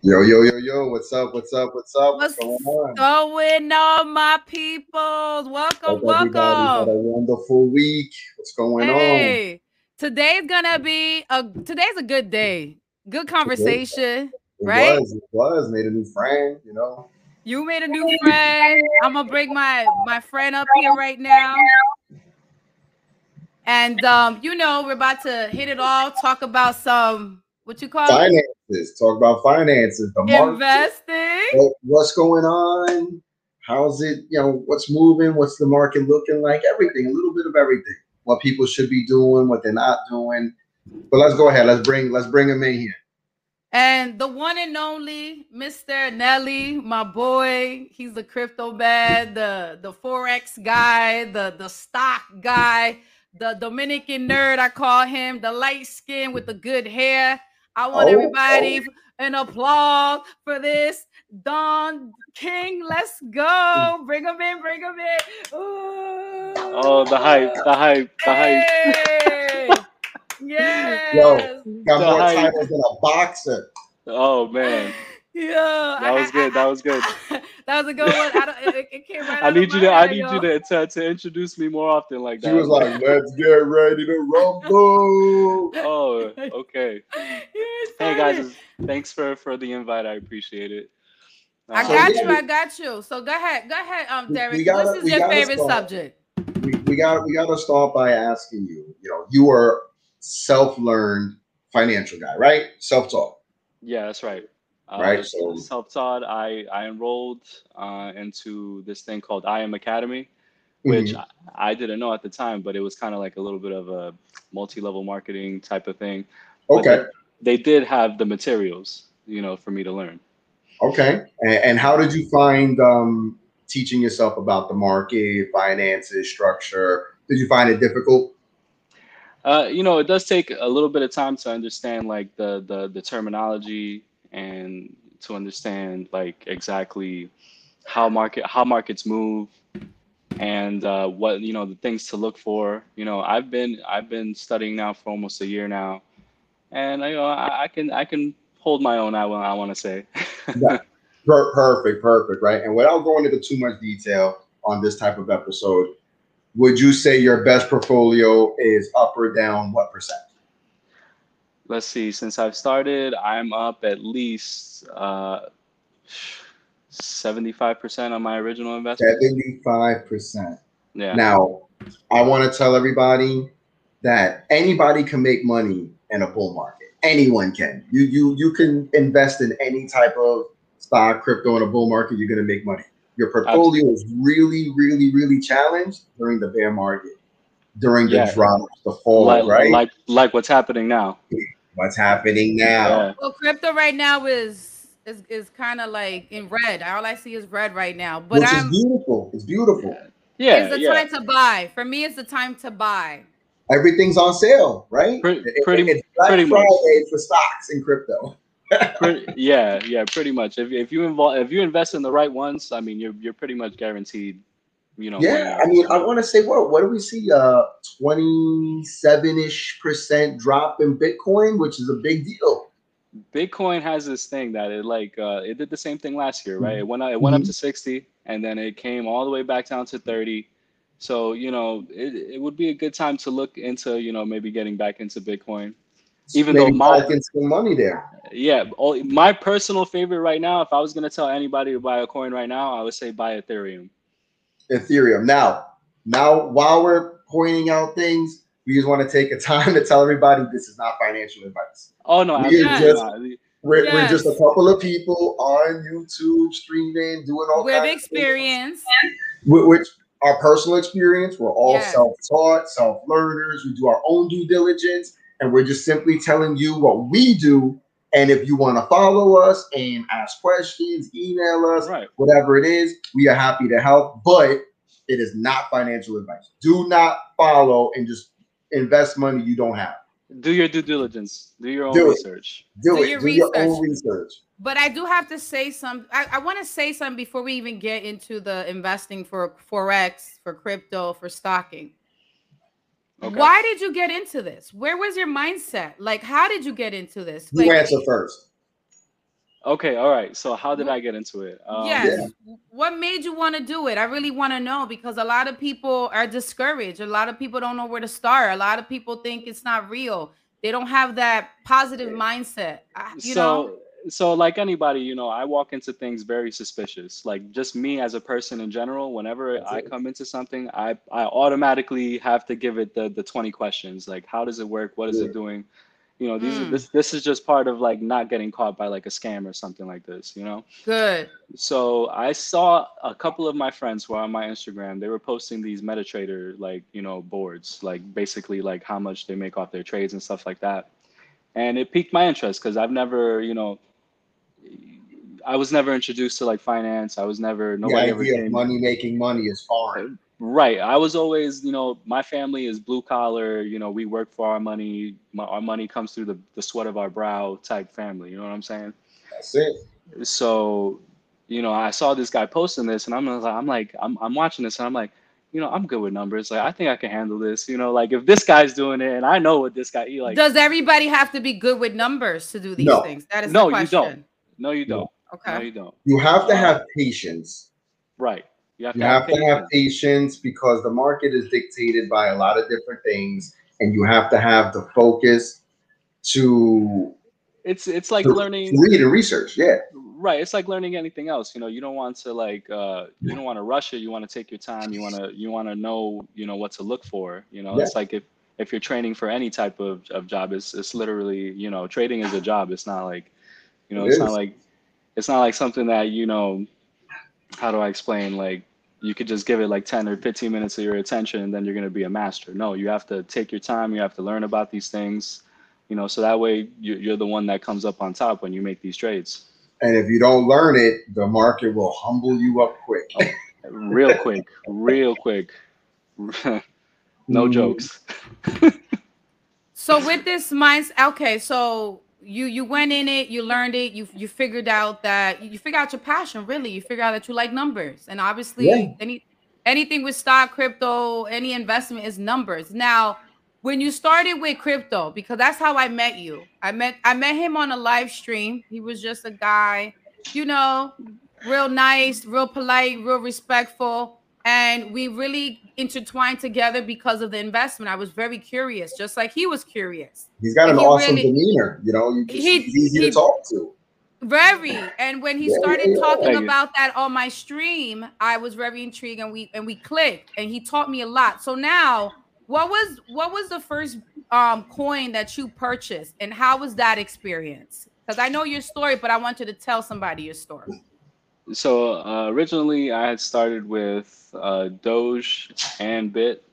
Yo, yo, yo, yo, what's up? What's up? What's up? What's, going on? going on, my peoples? Welcome, welcome. Had a wonderful week. What's going hey, on? Today's gonna be a today's a good day. Good conversation, it right? Was, it was. Made a new friend, you know. You made a new friend. I'm gonna bring my my friend up here right now. And um, you know, we're about to hit it all, talk about some what you call finances. Talk about finances. The investing. what's going on? How's it? You know, what's moving? What's the market looking like? Everything. A little bit of everything. What people should be doing, what they're not doing. But let's go ahead. Let's bring let's bring them in here. And the one and only Mr. Nelly, my boy, he's the crypto bad, the the forex guy, the the stock guy, the Dominican nerd. I call him the light skin with the good hair. I want oh, everybody oh. an applause for this. Don King, let's go. Bring him in, bring him in. Ooh. Oh, the hype, the hype, the hey. hype. yes. Yo, got the more hype. titles than a boxer. Oh man. Yeah, that was good. That was good. that was a good one. I don't, it, it came right. I need you to. I need yo. you to, to, to introduce me more often like that. She was like, "Let's get ready to rumble." oh, okay. Hey guys, thanks for for the invite. I appreciate it. I um, got you. I got you. So go ahead. Go ahead, um, Derek. Gotta, this is your favorite start. subject. We, we got we got to start by asking you. You know, you are self-learned financial guy, right? Self-taught. Yeah, that's right. Uh, right. So self-taught. I I enrolled uh, into this thing called IM Academy, which mm-hmm. I, I, didn't know at the time, but it was kind of like a little bit of a multi-level marketing type of thing. Okay. They, they, did have the materials, you know, for me to learn. Okay. And, and how did you find um, teaching yourself about the market, finances, structure? Did you find it difficult? Uh, you know, it does take a little bit of time to understand like the the, the terminology and to understand like exactly how market how markets move and uh, what you know the things to look for. You know, I've been I've been studying now for almost a year now, and you know I, I can I can hold my own. I want I want to say. yeah. Per- perfect, perfect, right. And without going into too much detail on this type of episode, would you say your best portfolio is up or down? What percent? Let's see, since I've started, I'm up at least uh, 75% on my original investment. 75%. Yeah. Now, I want to tell everybody that anybody can make money in a bull market. Anyone can. You you you can invest in any type of stock, crypto in a bull market, you're going to make money. Your portfolio Absolutely. is really, really, really challenged during the bear market, during the yeah. drops, the fall, like, right? Like like what's happening now what's happening now. Well, crypto right now is is, is kind of like in red. All I see is red right now. But Which I'm, is beautiful. It's beautiful. Yeah, it's the yeah. time to buy. For me, it's the time to buy. Everything's on sale, right? Pretty, pretty, it's Black pretty Friday much. for stocks in crypto. pretty, yeah, yeah, pretty much. If, if you involve, if you invest in the right ones, I mean, you're you're pretty much guaranteed you know. Yeah, I mean, I want to say what what do we see? Uh, twenty seven ish percent drop in Bitcoin, which is a big deal. Bitcoin has this thing that it like uh, it did the same thing last year, right? It went it went mm-hmm. up to sixty, and then it came all the way back down to thirty. So you know, it, it would be a good time to look into you know maybe getting back into Bitcoin. Even maybe though my some money there. Yeah, my personal favorite right now, if I was gonna tell anybody to buy a coin right now, I would say buy Ethereum. Ethereum. Now, now while we're pointing out things, we just want to take a time to tell everybody this is not financial advice. Oh no, we are just, we're, yes. we're, just a couple of people on YouTube streaming, doing all with experience, which our personal experience. We're all yes. self-taught, self-learners. We do our own due diligence, and we're just simply telling you what we do. And if you want to follow us and ask questions, email us, right. whatever it is, we are happy to help. But it is not financial advice. Do not follow and just invest money you don't have. Do your due diligence. Do your own do research. Do, do, it. Your do research. your own research. But I do have to say some. I, I want to say something before we even get into the investing for forex, for crypto, for stocking. Okay. Why did you get into this? Where was your mindset? Like, how did you get into this? Like, you answer first. Okay, all right. So how did I get into it? Um, yes. Yeah. What made you want to do it? I really want to know because a lot of people are discouraged. A lot of people don't know where to start. A lot of people think it's not real. They don't have that positive mindset. You so, know. So like anybody, you know, I walk into things very suspicious. Like just me as a person in general, whenever That's I it. come into something, I I automatically have to give it the the 20 questions. Like how does it work? What is yeah. it doing? you know these mm. are, this this is just part of like not getting caught by like a scam or something like this you know good so i saw a couple of my friends who are on my instagram they were posting these metatrader like you know boards like basically like how much they make off their trades and stuff like that and it piqued my interest because i've never you know I was never introduced to like finance. I was never nobody the idea of money making money is foreign. Right. I was always, you know, my family is blue collar. You know, we work for our money. My, our money comes through the, the sweat of our brow type family. You know what I'm saying? That's it. So, you know, I saw this guy posting this, and I'm like, I'm like, I'm, I'm watching this, and I'm like, you know, I'm good with numbers. Like, I think I can handle this. You know, like if this guy's doing it, and I know what this guy, he like. Does everybody have to be good with numbers to do these no. things? That is no, you don't. No, you don't. Okay. No, you don't. You have to have patience. Right. You have, you to, have, have to have patience because the market is dictated by a lot of different things, and you have to have the focus to. It's it's like learning read and research. Yeah. Right. It's like learning anything else. You know, you don't want to like uh you don't want to rush it. You want to take your time. You want to you want to know you know what to look for. You know, yeah. it's like if if you're training for any type of, of job, it's it's literally you know trading is a job. It's not like you know it it's is. not like it's not like something that you know how do I explain like you could just give it like 10 or 15 minutes of your attention and then you're going to be a master. No, you have to take your time. You have to learn about these things, you know, so that way you're the one that comes up on top when you make these trades. And if you don't learn it, the market will humble you up quick. real quick, real quick. no mm. jokes. so with this mindset, okay, so you you went in it, you learned it, you you figured out that you figure out your passion. Really, you figure out that you like numbers, and obviously yeah. any anything with stock, crypto, any investment is numbers. Now, when you started with crypto, because that's how I met you. I met I met him on a live stream. He was just a guy, you know, real nice, real polite, real respectful and we really intertwined together because of the investment. I was very curious, just like he was curious. He's got an awesome really, demeanor, you know. You just, he, he's easy he, to talk to. Very, and when he yeah, started yeah, talking yeah. about that on my stream, I was very intrigued, and we and we clicked, and he taught me a lot. So now, what was what was the first um, coin that you purchased, and how was that experience? Because I know your story, but I want you to tell somebody your story so uh, originally I had started with uh, Doge and Bit,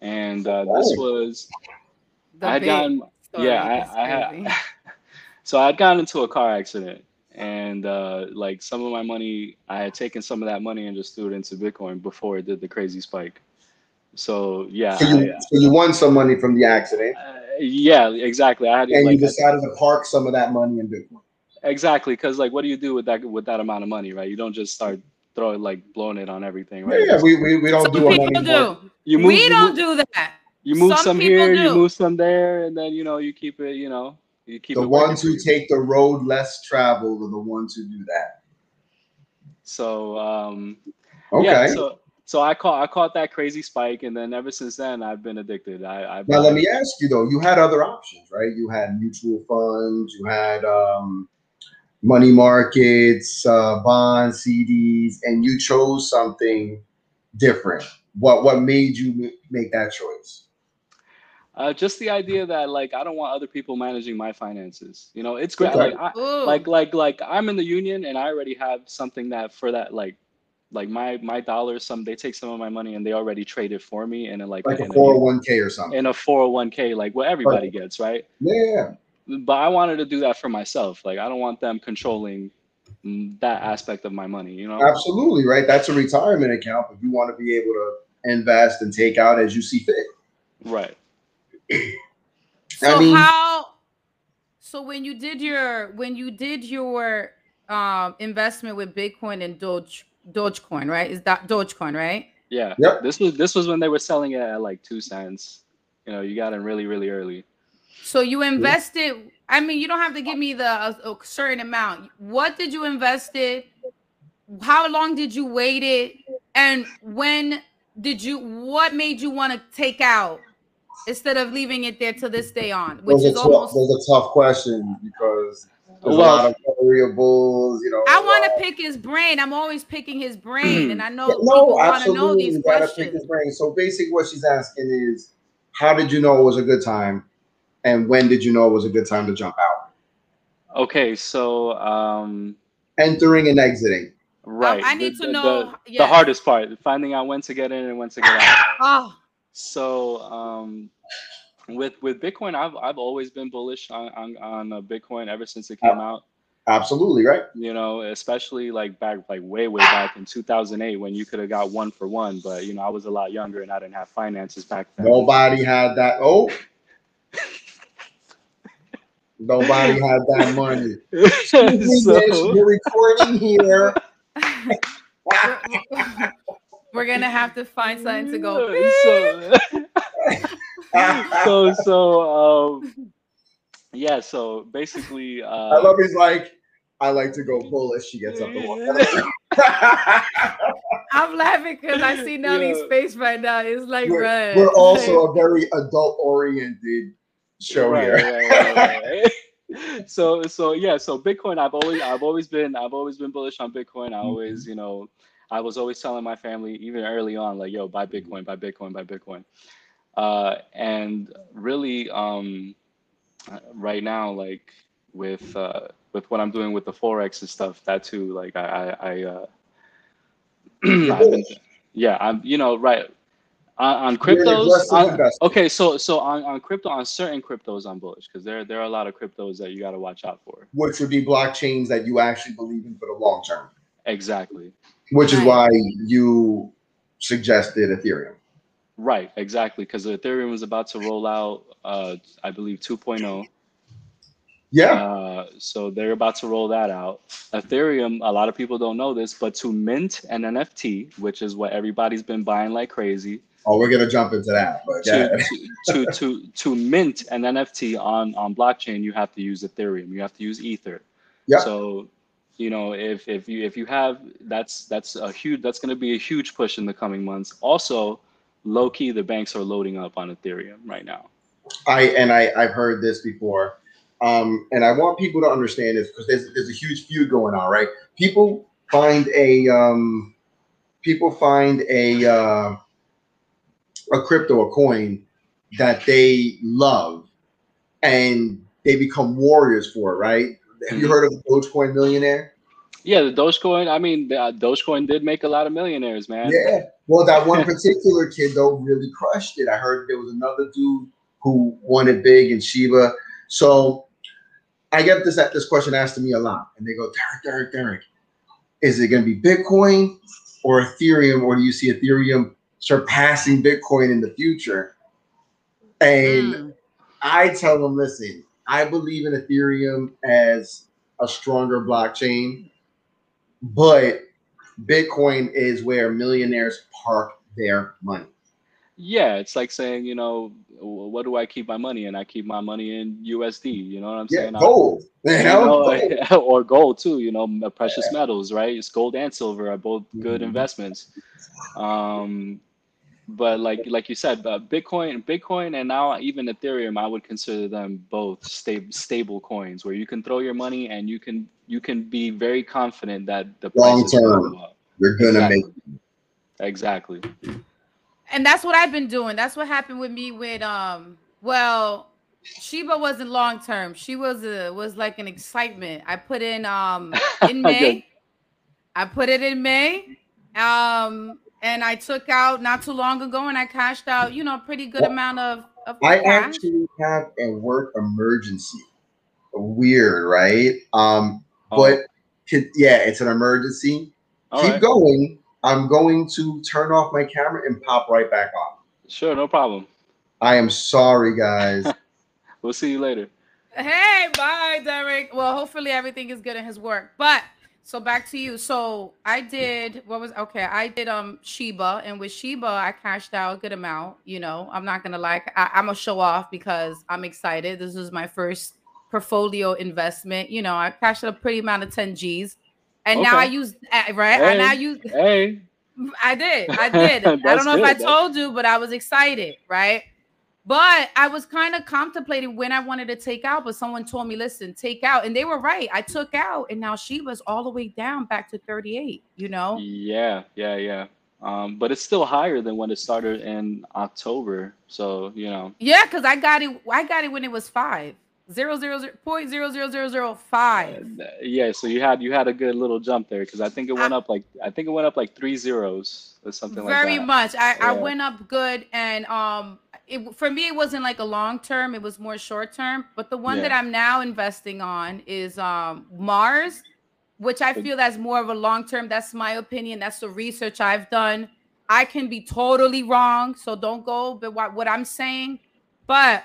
and uh, this was the I had gotten yeah I, I had so I had gotten into a car accident and uh, like some of my money I had taken some of that money and just threw it into Bitcoin before it did the crazy spike. So yeah, so you, I, so you won some money from the accident. Uh, yeah, exactly. I had and like, you decided to park some of that money in Bitcoin. Exactly, because like, what do you do with that with that amount of money, right? You don't just start throwing like blowing it on everything, right? Yeah, we, we, we don't some do people do. You move, we don't move, do that. You move some, some here, do. you move some there, and then you know you keep it. You know, you keep the ones who take the road less traveled are the ones who do that. So um, okay. Yeah, so, so I caught I caught that crazy spike, and then ever since then I've been addicted. I, I now let me ask you though, you had other options, right? You had mutual funds, you had um, money markets, uh, bonds, CDs, and you chose something different. What what made you make that choice? Uh, just the idea that like I don't want other people managing my finances. You know, it's great. Okay. Like, I, like like like I'm in the union and I already have something that for that like like my my dollars some they take some of my money and they already trade it for me and like like a 401k or something in a 401k like what everybody gets right yeah but I wanted to do that for myself. Like I don't want them controlling that aspect of my money. You know, absolutely right. That's a retirement account, but you want to be able to invest and take out as you see fit. Right. so I mean, how? So when you did your when you did your um, investment with Bitcoin and Doge Dogecoin, right? Is that Dogecoin, right? Yeah. Yep. This was this was when they were selling it at like two cents. You know, you got in really really early. So you invested I mean, you don't have to give me the a, a certain amount. What did you invest it? How long did you wait it? And when did you? What made you want to take out instead of leaving it there to this day on? Which those is almost those are tough question because there's well, a lot of variables. You know, I want to uh, pick his brain. I'm always picking his brain, and I know no, people want to know these questions. So basically, what she's asking is, how did you know it was a good time, and when did you know it was a good time to jump out? Okay, so um, entering and exiting. Right. I, I need the, to the, know the, yes. the, hardest part, finding out when to get in and when to get out. oh. So um, with with Bitcoin, I've I've always been bullish on on, on uh, Bitcoin ever since it came out. Absolutely right. You know, especially like back like way way back in 2008 when you could have got one for one, but you know I was a lot younger and I didn't have finances back then. Nobody had that. Oh. Nobody had that money. so, you're recording here. We're gonna have to find something to go. So, so so um yeah so basically uh i love he's like i like to go bullish she gets up the wall i'm laughing because i see Nelly's yeah. face right now it's like we're, right. we're also a very adult oriented show right, here. right, right, so so yeah so bitcoin i've always i've always been i've always been bullish on bitcoin. I always mm-hmm. you know i was always telling my family even early on like yo buy bitcoin buy bitcoin buy bitcoin. Uh, and really, um, right now, like with uh, with what I'm doing with the forex and stuff, that too, like I, I, I uh, been, yeah, I'm, you know, right on, on cryptos. On, okay, so so on, on crypto, on certain cryptos, I'm bullish because there there are a lot of cryptos that you got to watch out for. Which would be blockchains that you actually believe in for the long term. Exactly. Which is why you suggested Ethereum. Right, exactly, because Ethereum was about to roll out, uh, I believe, 2.0. Yeah. Uh, so they're about to roll that out. Ethereum, a lot of people don't know this, but to mint an NFT, which is what everybody's been buying like crazy. Oh, we're gonna jump into that, but yeah. to, to, to to mint an NFT on on blockchain, you have to use Ethereum. You have to use Ether. Yeah. So, you know, if if you if you have that's that's a huge that's going to be a huge push in the coming months. Also, low key, the banks are loading up on Ethereum right now. I and I I've heard this before, um, and I want people to understand this because there's there's a huge feud going on, right? People find a um, people find a uh, a crypto, a coin that they love, and they become warriors for it, right? Have you mm-hmm. heard of Dogecoin millionaire? Yeah, the Dogecoin. I mean, the, uh, Dogecoin did make a lot of millionaires, man. Yeah. Well, that one particular kid though really crushed it. I heard there was another dude who won it big in Shiba. So I get this this question asked to me a lot, and they go, Derek, Derek, Derek, is it going to be Bitcoin or Ethereum, or do you see Ethereum surpassing Bitcoin in the future? And mm. I tell them, listen, I believe in Ethereum as a stronger blockchain but Bitcoin is where millionaires park their money. Yeah, it's like saying, you know, what do I keep my money in? I keep my money in USD. You know what I'm yeah, saying? Gold. You know, or gold too. You know, precious yeah. metals, right? It's gold and silver are both good mm-hmm. investments. Um, but like like you said, uh, Bitcoin, Bitcoin, and now even Ethereum, I would consider them both stable stable coins where you can throw your money and you can you can be very confident that the long term you're gonna exactly. make exactly. And that's what I've been doing. That's what happened with me with um. Well, Shiba wasn't long term. She was a was like an excitement. I put in um in May. I put it in May. Um and I took out not too long ago, and I cashed out, you know, a pretty good well, amount of. of I cash. actually have a work emergency. Weird, right? Um, oh. but yeah, it's an emergency. All Keep right. going. I'm going to turn off my camera and pop right back on. Sure, no problem. I am sorry, guys. we'll see you later. Hey, bye, Derek. Well, hopefully everything is good in his work, but so back to you. So I did what was okay. I did um Shiba, and with Shiba, I cashed out a good amount. You know, I'm not gonna lie. I, I'm a show off because I'm excited. This is my first portfolio investment. You know, I cashed a pretty amount of 10 G's. And okay. now I use uh, right. Hey, I now use hey. I did. I did. I don't know good. if I told you, but I was excited, right? But I was kind of contemplating when I wanted to take out, but someone told me, listen, take out. And they were right. I took out, and now she was all the way down back to 38, you know? Yeah, yeah, yeah. Um, but it's still higher than when it started in October. So, you know. Yeah, because I got it, I got it when it was five. Zero zero zero point zero zero zero zero five. Uh, yeah, so you had you had a good little jump there because I think it went I, up like I think it went up like three zeros or something like that. Very much. I, yeah. I went up good and um it, for me, it wasn't like a long term; it was more short term. But the one yeah. that I'm now investing on is um, Mars, which I feel that's more of a long term. That's my opinion. That's the research I've done. I can be totally wrong, so don't go. But what, what I'm saying, but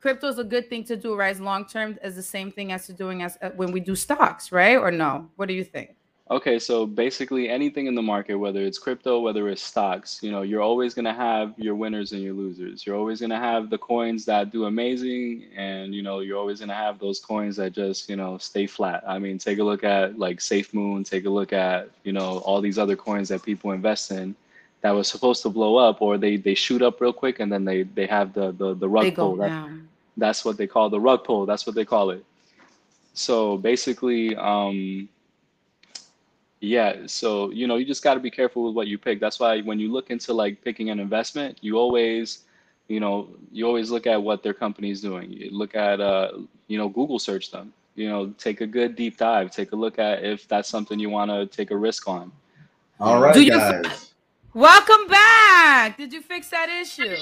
crypto is a good thing to do, right? Long term as the same thing as to doing as uh, when we do stocks, right? Or no? What do you think? Okay, so basically anything in the market, whether it's crypto, whether it's stocks, you know, you're always going to have your winners and your losers. You're always going to have the coins that do amazing and you know, you're always going to have those coins that just, you know, stay flat. I mean, take a look at like SafeMoon, take a look at, you know, all these other coins that people invest in that was supposed to blow up or they they shoot up real quick and then they they have the the, the rug pull. That, that's what they call the rug pull. That's what they call it. So basically um yeah, so you know, you just got to be careful with what you pick. That's why when you look into like picking an investment, you always, you know, you always look at what their company is doing. You look at, uh, you know, Google search them. You know, take a good deep dive. Take a look at if that's something you want to take a risk on. All right, guys. Welcome back. Did you fix that issue?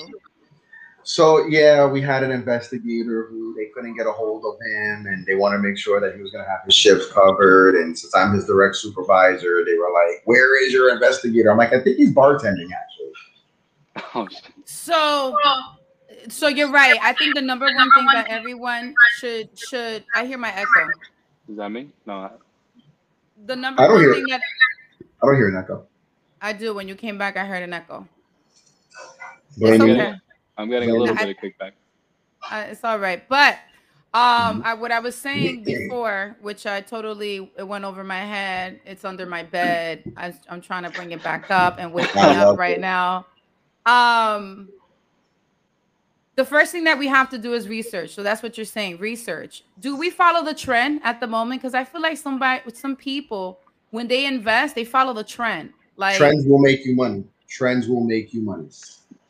So yeah, we had an investigator who they couldn't get a hold of him, and they want to make sure that he was going to have his shifts covered. And since I'm his direct supervisor, they were like, "Where is your investigator?" I'm like, "I think he's bartending actually." Oh, so, so you're right. I think the number one thing that everyone should should. I hear my echo. Is that me? No. The number I don't one hear, thing that I don't hear an echo. I do. When you came back, I heard an echo. It's okay. I'm getting a little I, bit of kickback. Uh, it's all right, but um, I, what I was saying before, which I totally it went over my head. It's under my bed. I, am trying to bring it back up and wake me up right it. now. Um, the first thing that we have to do is research. So that's what you're saying. Research. Do we follow the trend at the moment? Because I feel like somebody with some people, when they invest, they follow the trend. Like trends will make you money. Trends will make you money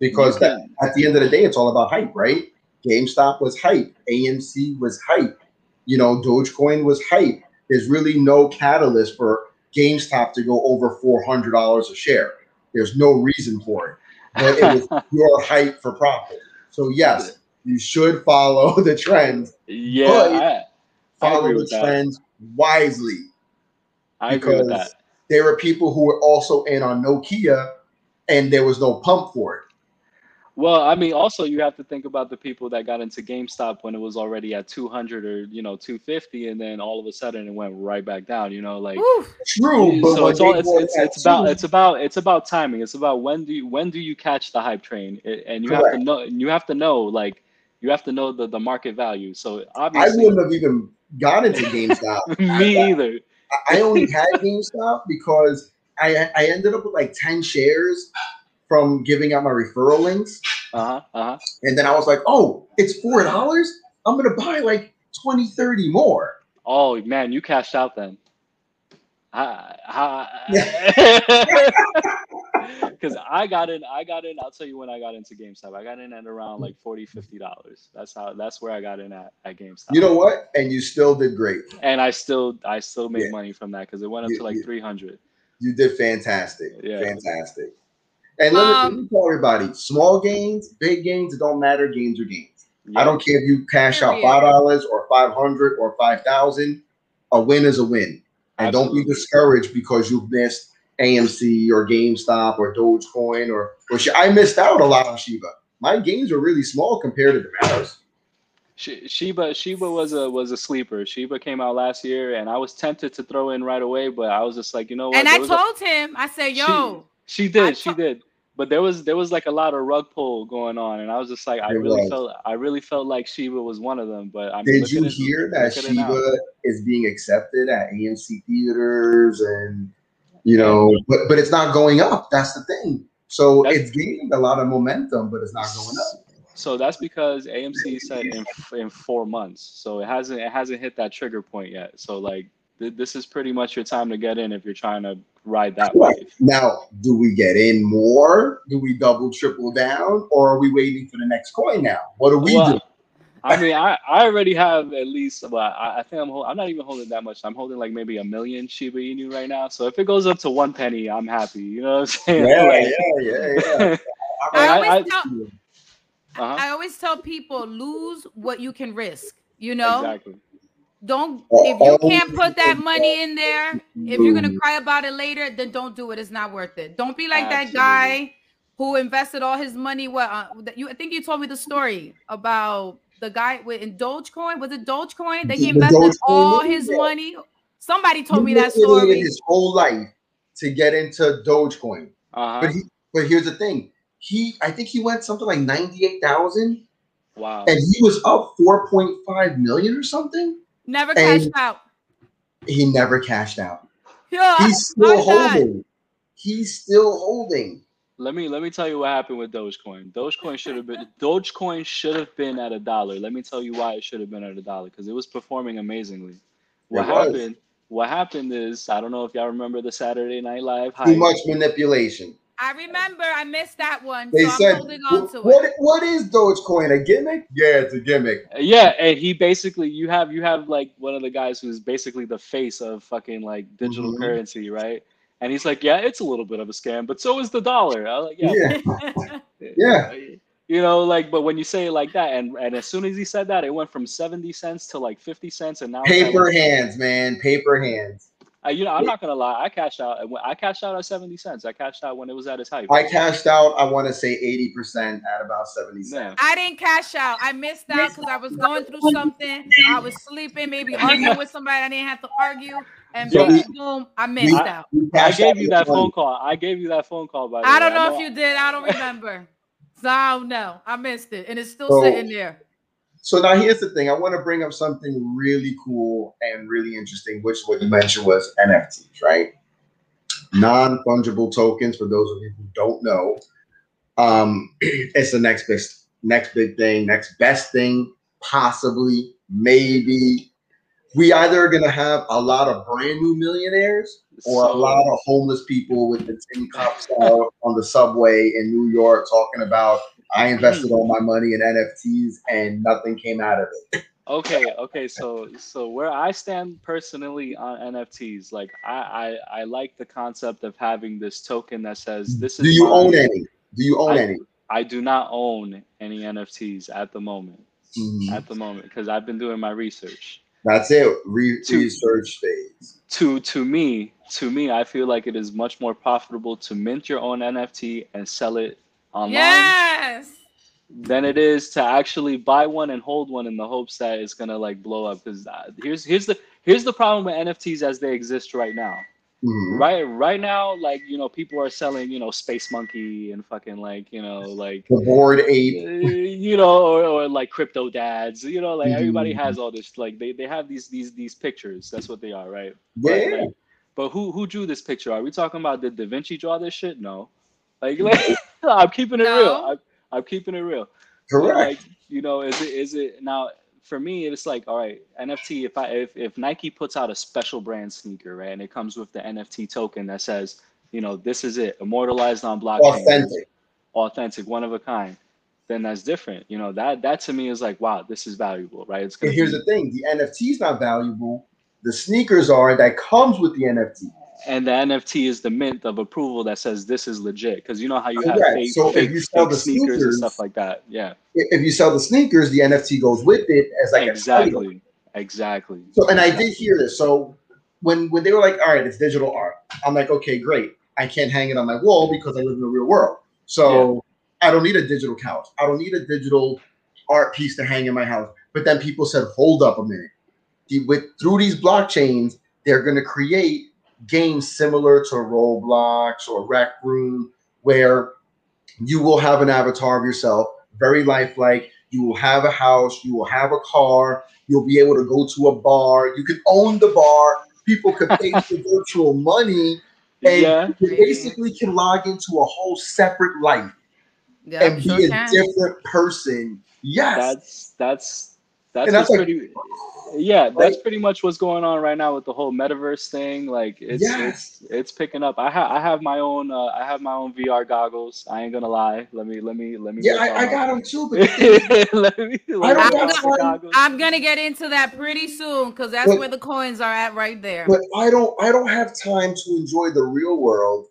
because that, at the end of the day, it's all about hype, right? GameStop was hype, AMC was hype, you know, Dogecoin was hype. There's really no catalyst for GameStop to go over four hundred dollars a share. There's no reason for it, but it was your hype for profit. So yes, you should follow the trends. Yeah, follow the trends that. wisely. I agree with that. There were people who were also in on Nokia, and there was no pump for it. Well, I mean, also you have to think about the people that got into GameStop when it was already at 200 or you know 250, and then all of a sudden it went right back down. You know, like true. So it's all it's, it's, it's about it's about it's about timing. It's about when do you when do you catch the hype train, and you Correct. have to know you have to know like you have to know the the market value. So obviously, I wouldn't have even got into GameStop. Me I, either. I only had GameStop because I I ended up with like 10 shares from giving out my referral links. Uh-huh. Uh-huh. And then I was like, oh, it's four dollars. I'm gonna buy like 20, 30 more. Oh man, you cashed out then. Because I got in, I got in. I'll tell you when I got into GameStop. I got in at around like 40 dollars. That's how. That's where I got in at, at GameStop. You know what? And you still did great. And I still, I still made yeah. money from that because it went up you, to like three hundred. You did fantastic. Yeah. Fantastic. And let, um, me, tell everybody: small gains, big gains, it don't matter. Gains are gains. Yeah. I don't care if you cash out five dollars or five hundred or five thousand. A win is a win, and Absolutely. don't be discouraged because you missed AMC or GameStop or Dogecoin or or I missed out a lot on Shiba. My gains are really small compared to the Matters. Shiba Shiba was a was a sleeper. Shiba came out last year, and I was tempted to throw in right away, but I was just like, you know what? And I told him, I said, "Yo, she did. She did. but there was there was like a lot of rug pull going on, and I was just like, I it really was. felt I really felt like Shiba was one of them. But I did you hear that Shiba is being accepted at AMC theaters and you know, but but it's not going up. That's the thing. So that's, it's gaining a lot of momentum, but it's not going up. So that's because AMC said in in four months. So it hasn't it hasn't hit that trigger point yet. So like th- this is pretty much your time to get in if you're trying to ride that right. wave. Now, do we get in more? Do we double, triple down, or are we waiting for the next coin now? What do we well, do? I mean, I, I already have at least, well, I, I think I'm I'm not even holding that much. I'm holding like maybe a million Shiba Inu right now. So if it goes up to one penny, I'm happy. You know what I'm saying? Yeah, like, yeah, yeah, yeah. I, I, always tell, uh-huh. I always tell people lose what you can risk. You know, exactly. Don't if you can't put that money in there, if you're gonna cry about it later, then don't do it. It's not worth it. Don't be like Absolutely. that guy who invested all his money. What uh, you? I think you told me the story about the guy with in Dogecoin. Was it Dogecoin that he invested all his money? Somebody told he me that story. His whole life to get into Dogecoin. Uh-huh. But he, but here's the thing. He, I think he went something like ninety eight thousand. Wow. And he was up four point five million or something. Never cashed out. He never cashed out. Yeah, he's still holding. He's still holding. Let me let me tell you what happened with Dogecoin. Dogecoin should have been Dogecoin should have been at a dollar. Let me tell you why it should have been at a dollar because it was performing amazingly. What it happened? Was. What happened is I don't know if y'all remember the Saturday Night Live. Too much manipulation. I remember I missed that one. They so said, on what, it. what is Dogecoin? A gimmick? Yeah, it's a gimmick. Yeah, and he basically you have you have like one of the guys who's basically the face of fucking like digital mm-hmm. currency, right? And he's like, yeah, it's a little bit of a scam, but so is the dollar. I like, yeah, yeah. yeah. You know, like, but when you say it like that, and and as soon as he said that, it went from seventy cents to like fifty cents, and now paper hands, man, paper hands. Uh, you know, I'm not gonna lie. I cashed out. I cashed out at seventy cents. I cashed out when it was at its height. I cashed out. I want to say eighty percent at about seventy cents. I didn't cash out. I missed out because I was going through something. I was sleeping, maybe arguing with somebody. I didn't have to argue. And so boom, boom, I missed I, out. I gave you that phone call. I gave you that phone call. By the I don't know, know if you did. I don't remember. so I don't know. I missed it, and it's still so, sitting there. So now here's the thing. I want to bring up something really cool and really interesting, which what you mentioned was NFTs, right? Non-fungible tokens. For those of you who don't know, um, it's the next best, next big thing, next best thing, possibly, maybe. We either are going to have a lot of brand new millionaires or a lot of homeless people with the tin cups on the subway in New York talking about I invested all my money in NFTs and nothing came out of it. okay, okay. So so where I stand personally on NFTs, like I I, I like the concept of having this token that says this is. Do you own any? Do you own I, any? I do not own any NFTs at the moment. Mm-hmm. At the moment, because I've been doing my research. That's it. Re- to, research phase. To to me, to me, I feel like it is much more profitable to mint your own NFT and sell it online yes. than it is to actually buy one and hold one in the hopes that it's gonna like blow up. Because uh, here's here's the here's the problem with NFTs as they exist right now. Mm-hmm. Right, right now, like you know, people are selling, you know, Space Monkey and fucking like, you know, like the Bored Ape, uh, you know, or, or like crypto dads, you know, like mm-hmm. everybody has all this, like they, they have these these these pictures. That's what they are, right? Yeah. But, like, but who who drew this picture? Are we talking about did Da Vinci draw this shit? No. Like, like I'm keeping it no. real. I'm, I'm, keeping it real. Correct. like, you know, is it is it now for me? It's like, all right, NFT. If I if, if Nike puts out a special brand sneaker, right, and it comes with the NFT token that says, you know, this is it, immortalized on blockchain, authentic, authentic, one of a kind. Then that's different. You know, that that to me is like, wow, this is valuable, right? It's here's be- the thing: the NFT is not valuable. The sneakers are that comes with the NFT and the NFT is the mint of approval that says this is legit. Because you know how you have fake, so fake, if you sell the sneakers, sneakers, and stuff like that. Yeah. If you sell the sneakers, the NFT goes with it as like exactly, exactly. So, and I did hear this. So when when they were like, "All right, it's digital art," I'm like, "Okay, great. I can't hang it on my wall because I live in the real world. So yeah. I don't need a digital couch. I don't need a digital art piece to hang in my house." But then people said, "Hold up a minute." With through these blockchains, they're going to create games similar to Roblox or Rec Room, where you will have an avatar of yourself, very lifelike. You will have a house, you will have a car, you'll be able to go to a bar, you can own the bar, people could pay for virtual money, and yeah. you basically can log into a whole separate life yeah, and be sure a can. different person. Yes. That's that's that's, that's pretty like, yeah, that's pretty much what's going on right now with the whole metaverse thing. Like it's yes. it's it's picking up. I have I have my own uh, I have my own VR goggles. I ain't gonna lie. Let me let me let me. Yeah, I, I, got them too. But let me, let I'm, gonna, I'm, gonna, get into that pretty soon because that's but, where the coins are at right there. But I don't I don't have time to enjoy the real world.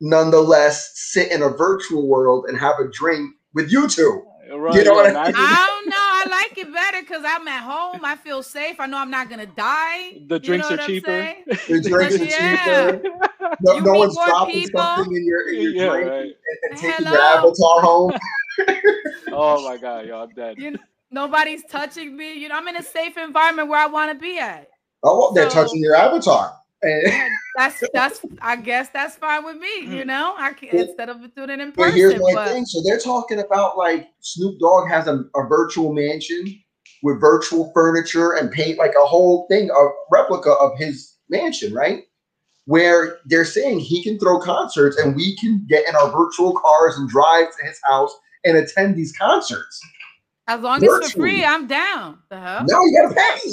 Nonetheless, sit in a virtual world and have a drink with you two. Right, you know what I mean? I don't know. I like it better because I'm at home. I feel safe. I know I'm not gonna die. The drinks you know are cheaper. The drinks are yeah. cheaper. No, no one's dropping people. something in your, in your yeah, drink right. and, and taking your avatar home. oh my god, yo, I'm dead. You know, nobody's touching me. You know, I'm in a safe environment where I want to be at. Oh, well, they're touching your avatar that's that's I guess that's fine with me, you know. I can instead of doing it in person. But here's my but, thing. So they're talking about like Snoop Dogg has a, a virtual mansion with virtual furniture and paint like a whole thing, a replica of his mansion, right? Where they're saying he can throw concerts and we can get in our virtual cars and drive to his house and attend these concerts. As long Virtually. as it's for free, I'm down. The hell? No, you gotta pay.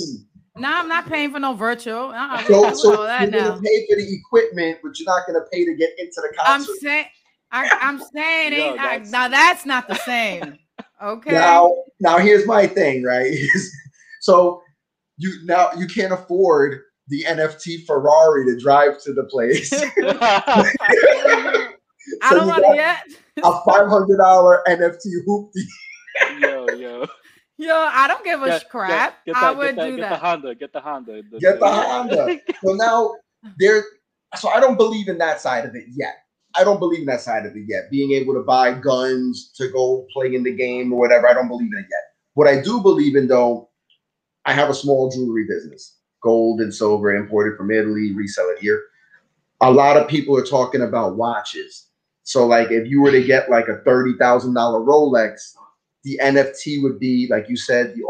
No, I'm not paying for no virtual. Uh-uh, so, so you're gonna pay for the equipment, but you're not gonna pay to get into the concert. I'm saying, I, am saying, Yo, that's... I, now that's not the same. Okay. Now, now here's my thing, right? so you now you can't afford the NFT Ferrari to drive to the place. I don't want it yet. a five hundred dollar NFT hoopty. yo, yo. Yo, I don't give a get, crap. Get, get that, I would that, do that. The Honda. Get the Honda. The, get the Honda. so now there. So I don't believe in that side of it yet. I don't believe in that side of it yet. Being able to buy guns to go play in the game or whatever. I don't believe in it yet. What I do believe in though, I have a small jewelry business, gold and silver imported from Italy, resell it here. A lot of people are talking about watches. So like if you were to get like a thirty thousand dollar Rolex, the NFT would be, like you said, the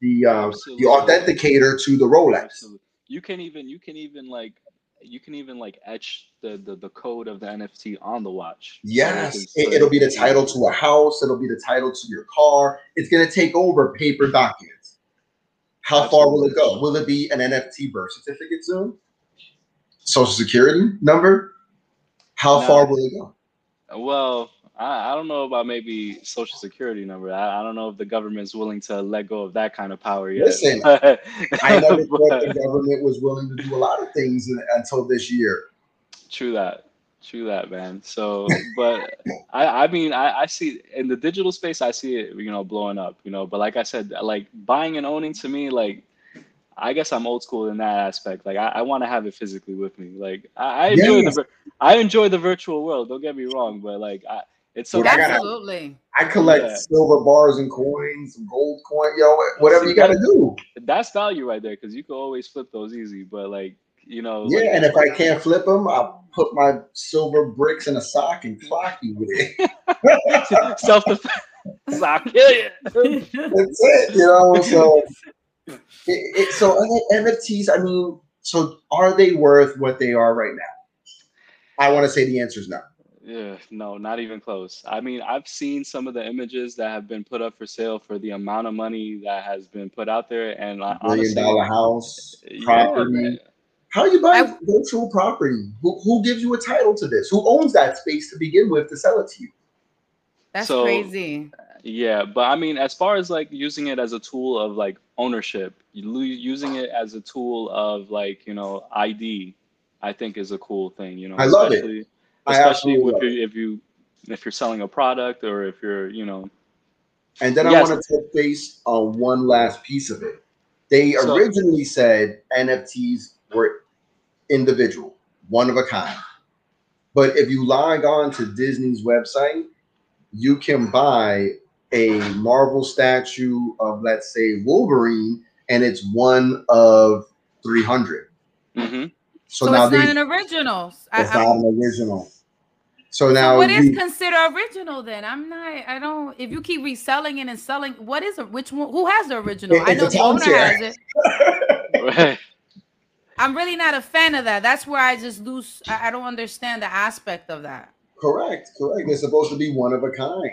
the um, the authenticator to the Rolex. Absolutely. You can even you can even like you can even like etch the the, the code of the NFT on the watch. Yes, it, will be the title to a house. It'll be the title to your car. It's gonna take over paper documents. How Absolutely. far will it go? Will it be an NFT birth certificate soon? Social security number? How no. far will it go? Well, I, I don't know about maybe social security number. I, I don't know if the government's willing to let go of that kind of power yet. Listen, I never thought the government was willing to do a lot of things until this year. True that. True that, man. So, but I, I mean, I, I see in the digital space, I see it, you know, blowing up, you know. But like I said, like buying and owning to me, like I guess I'm old school in that aspect. Like I, I want to have it physically with me. Like I, I enjoy yes. the I enjoy the virtual world. Don't get me wrong, but like I it's so absolutely. I, gotta, I collect yeah. silver bars and coins, gold coin, yo, whatever you got to do. That's value right there because you can always flip those easy. But like you know, yeah. Like, and if I can't flip them, I'll put my silver bricks in a sock and clock you with it. Self defense. Sock, yeah, That's it. You know, so it, it, so NFTs. I mean, so are they worth what they are right now? I want to say the answer is no. Yeah, no, not even close. I mean, I've seen some of the images that have been put up for sale for the amount of money that has been put out there, and million honestly, dollar house property. Yeah, How you buy I, virtual property? Who, who gives you a title to this? Who owns that space to begin with to sell it to you? That's so, crazy. Yeah, but I mean, as far as like using it as a tool of like ownership, using it as a tool of like you know ID, I think is a cool thing. You know, I love it especially if you, if you if you're selling a product or if you're you know. And then yes. I want to touch base on one last piece of it. They so, originally said NFTs were individual, one of a kind. But if you log on to Disney's website, you can buy a Marvel statue of, let's say, Wolverine, and it's one of 300. Mm-hmm. So, so now it's not an original. It's I, not an original. So now, so what you, considered original? Then I'm not. I don't. If you keep reselling it and selling, what is it? Which one? Who has the original? I know the owner has it. I'm really not a fan of that. That's where I just lose. I, I don't understand the aspect of that. Correct. Correct. It's supposed to be one of a kind.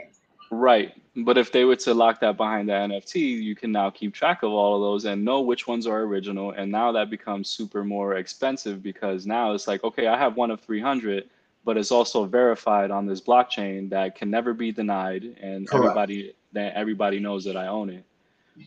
Right. But if they were to lock that behind the NFT, you can now keep track of all of those and know which ones are original. And now that becomes super more expensive because now it's like, okay, I have one of 300, but it's also verified on this blockchain that can never be denied, and Correct. everybody that everybody knows that I own it.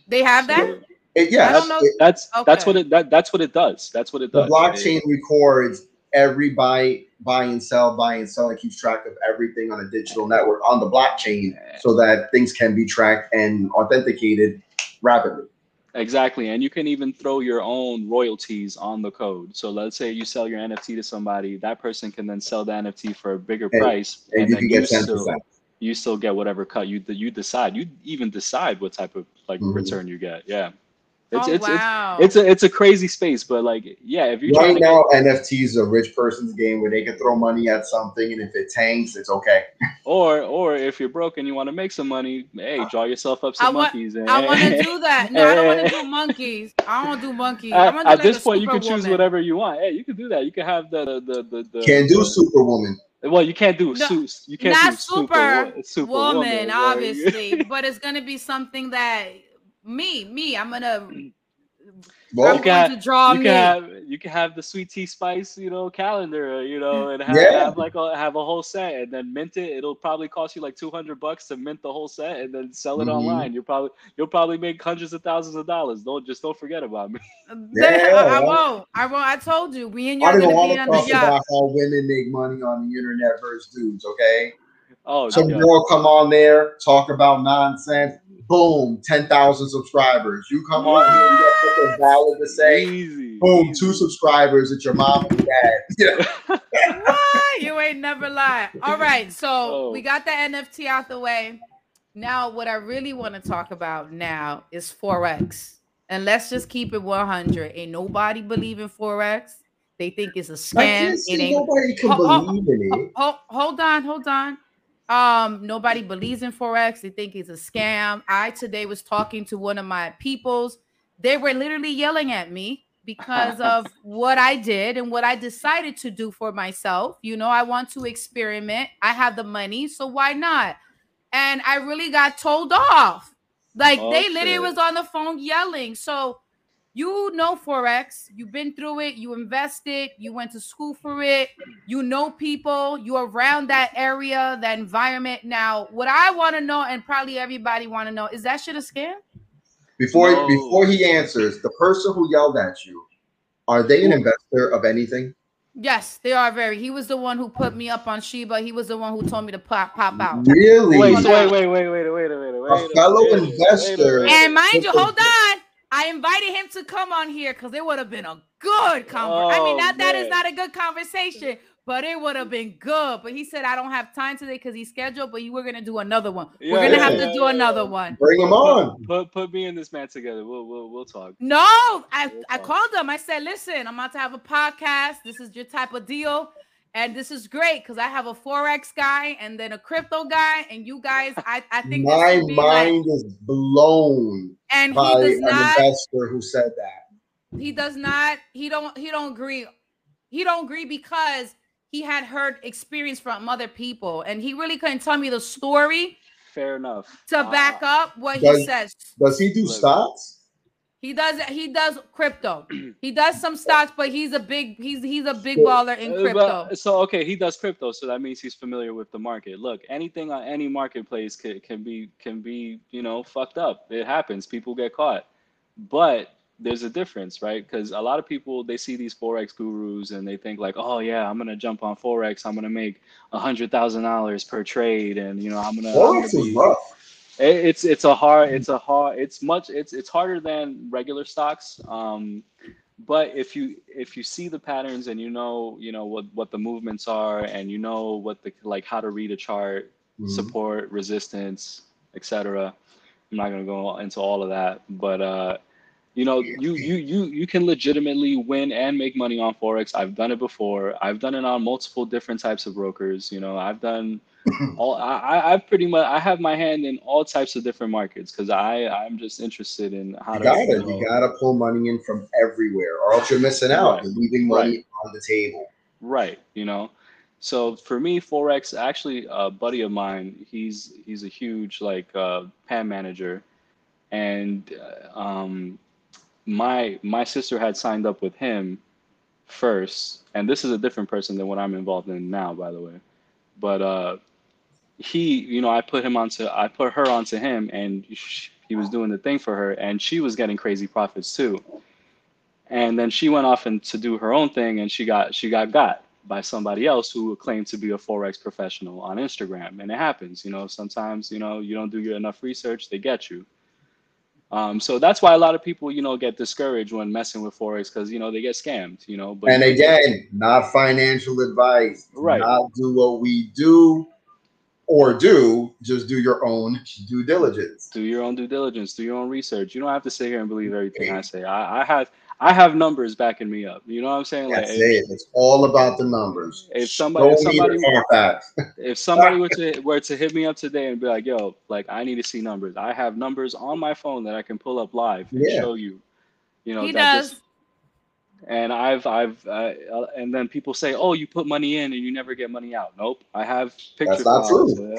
They have so, that. It, yeah, that's that's, okay. that's what it that, that's what it does. That's what it does. The blockchain it, records every buy, buy and sell, buy and sell, and keeps track of everything on a digital network on the blockchain, so that things can be tracked and authenticated rapidly. Exactly. And you can even throw your own royalties on the code. So let's say you sell your NFT to somebody, that person can then sell the NFT for a bigger and, price. And, and you can get 10%. Still, you still get whatever cut you you decide. You even decide what type of like mm-hmm. return you get. Yeah. It's, oh, it's, wow. it's, it's a it's a crazy space, but like yeah, if you right now get, NFT is a rich person's game where they can throw money at something, and if it tanks, it's okay. Or or if you're broke and you want to make some money, hey, draw yourself up some I monkeys. and, I want to do that. No, I don't want to do monkeys. I don't want to do monkeys. At, at like this point, you can choose whatever you want. Hey, you can do that. You can have the the the, the can't do Superwoman. Well, you can't do no, suits. You can't not do super, super woman, woman obviously, but it's gonna be something that me, me, I'm gonna well, you can, to draw you me. Can have, you can have the sweet tea spice, you know, calendar, you know, and have, yeah. have like a, have a whole set and then mint it. It'll probably cost you like two hundred bucks to mint the whole set and then sell it mm-hmm. online. You'll probably you'll probably make hundreds of thousands of dollars. Don't just don't forget about me. Yeah, I, I won't. I won't. I told you, we and you're gonna be on the yacht. how women make money on the internet versus dudes. Okay. Oh, some yeah. girl come on there talk about nonsense boom, 10,000 subscribers. You come what? on here, you got something valid to say. Easy. Boom, two subscribers. It's your mom and dad. what? You ain't never lie. All right, so oh. we got the NFT out the way. Now, what I really want to talk about now is Forex. And let's just keep it 100. Ain't nobody believe in Forex. They think it's a scam. It ain't nobody can believe in it. hold on, hold on. Um, nobody believes in forex. They think it's a scam. I today was talking to one of my peoples. They were literally yelling at me because of what I did and what I decided to do for myself. You know, I want to experiment. I have the money, so why not? And I really got told off. Like oh, they literally was on the phone yelling. So you know forex you've been through it you invested you went to school for it you know people you're around that area that environment now what i want to know and probably everybody want to know is that shit a scam before no. before he answers the person who yelled at you are they an investor of anything Yes, they are very. He was the one who put me up on Shiba. He was the one who told me to pop pop out. Really? Wait, wait, wait, wait, wait, wait, wait, wait. A fellow wait, investor. Wait, and mind you, hold on. I invited him to come on here because it would have been a good conversation. Oh, I mean, oh, not man. that is not a good conversation, but it would have been good. But he said I don't have time today because he's scheduled. But you were gonna do another one. Yeah, we're gonna yeah, have to do another one. Bring him on. Put put me and this man together. We'll we'll we'll talk. No, I we'll I called him. I said, listen, I'm about to have a podcast. This is your type of deal. And this is great because I have a forex guy and then a crypto guy, and you guys, I, I think my mind like, is blown. And he does not investor who said that. He does not. He don't. He don't agree. He don't agree because he had heard experience from other people, and he really couldn't tell me the story. Fair enough. To back uh, up what does, he says. Does he do stocks? He does he does crypto. he does some stocks, but he's a big he's he's a big baller in uh, crypto. But, so okay, he does crypto, so that means he's familiar with the market. Look, anything on any marketplace can, can be can be you know fucked up. It happens. People get caught, but there's a difference, right? Because a lot of people they see these forex gurus and they think like, oh yeah, I'm gonna jump on forex. I'm gonna make a hundred thousand dollars per trade, and you know I'm gonna. Forex I'm gonna be, is rough it's it's a hard it's a hard it's much it's it's harder than regular stocks um but if you if you see the patterns and you know you know what what the movements are and you know what the like how to read a chart mm-hmm. support resistance etc i'm not going to go into all of that but uh You know, you you you you can legitimately win and make money on forex. I've done it before. I've done it on multiple different types of brokers. You know, I've done all. I I've pretty much I have my hand in all types of different markets because I I'm just interested in how you to. Gotta, you, know, you gotta pull money in from everywhere, or else you're missing out. Right. You're leaving money right. on the table. Right. You know. So for me, forex actually a buddy of mine. He's he's a huge like uh, PAMM manager, and uh, um, my my sister had signed up with him first, and this is a different person than what I'm involved in now, by the way. But uh, he, you know, I put him onto I put her onto him, and he was doing the thing for her, and she was getting crazy profits too. And then she went off and to do her own thing, and she got she got got by somebody else who claimed to be a forex professional on Instagram. And it happens, you know, sometimes, you know, you don't do enough research, they get you. Um, so that's why a lot of people, you know, get discouraged when messing with forex because you know they get scammed, you know. But and again, not financial advice. Right. Not do what we do or do. Just do your own due diligence. Do your own due diligence. Do your own research. You don't have to sit here and believe everything I say. I, I have I have numbers backing me up. You know what I'm saying? Like, it. It's all about the numbers. If somebody, if somebody, if somebody were to were to hit me up today and be like, "Yo, like I need to see numbers," I have numbers on my phone that I can pull up live and yeah. show you. You know, he does. Just, and I've I've uh, and then people say, "Oh, you put money in and you never get money out." Nope, I have pictures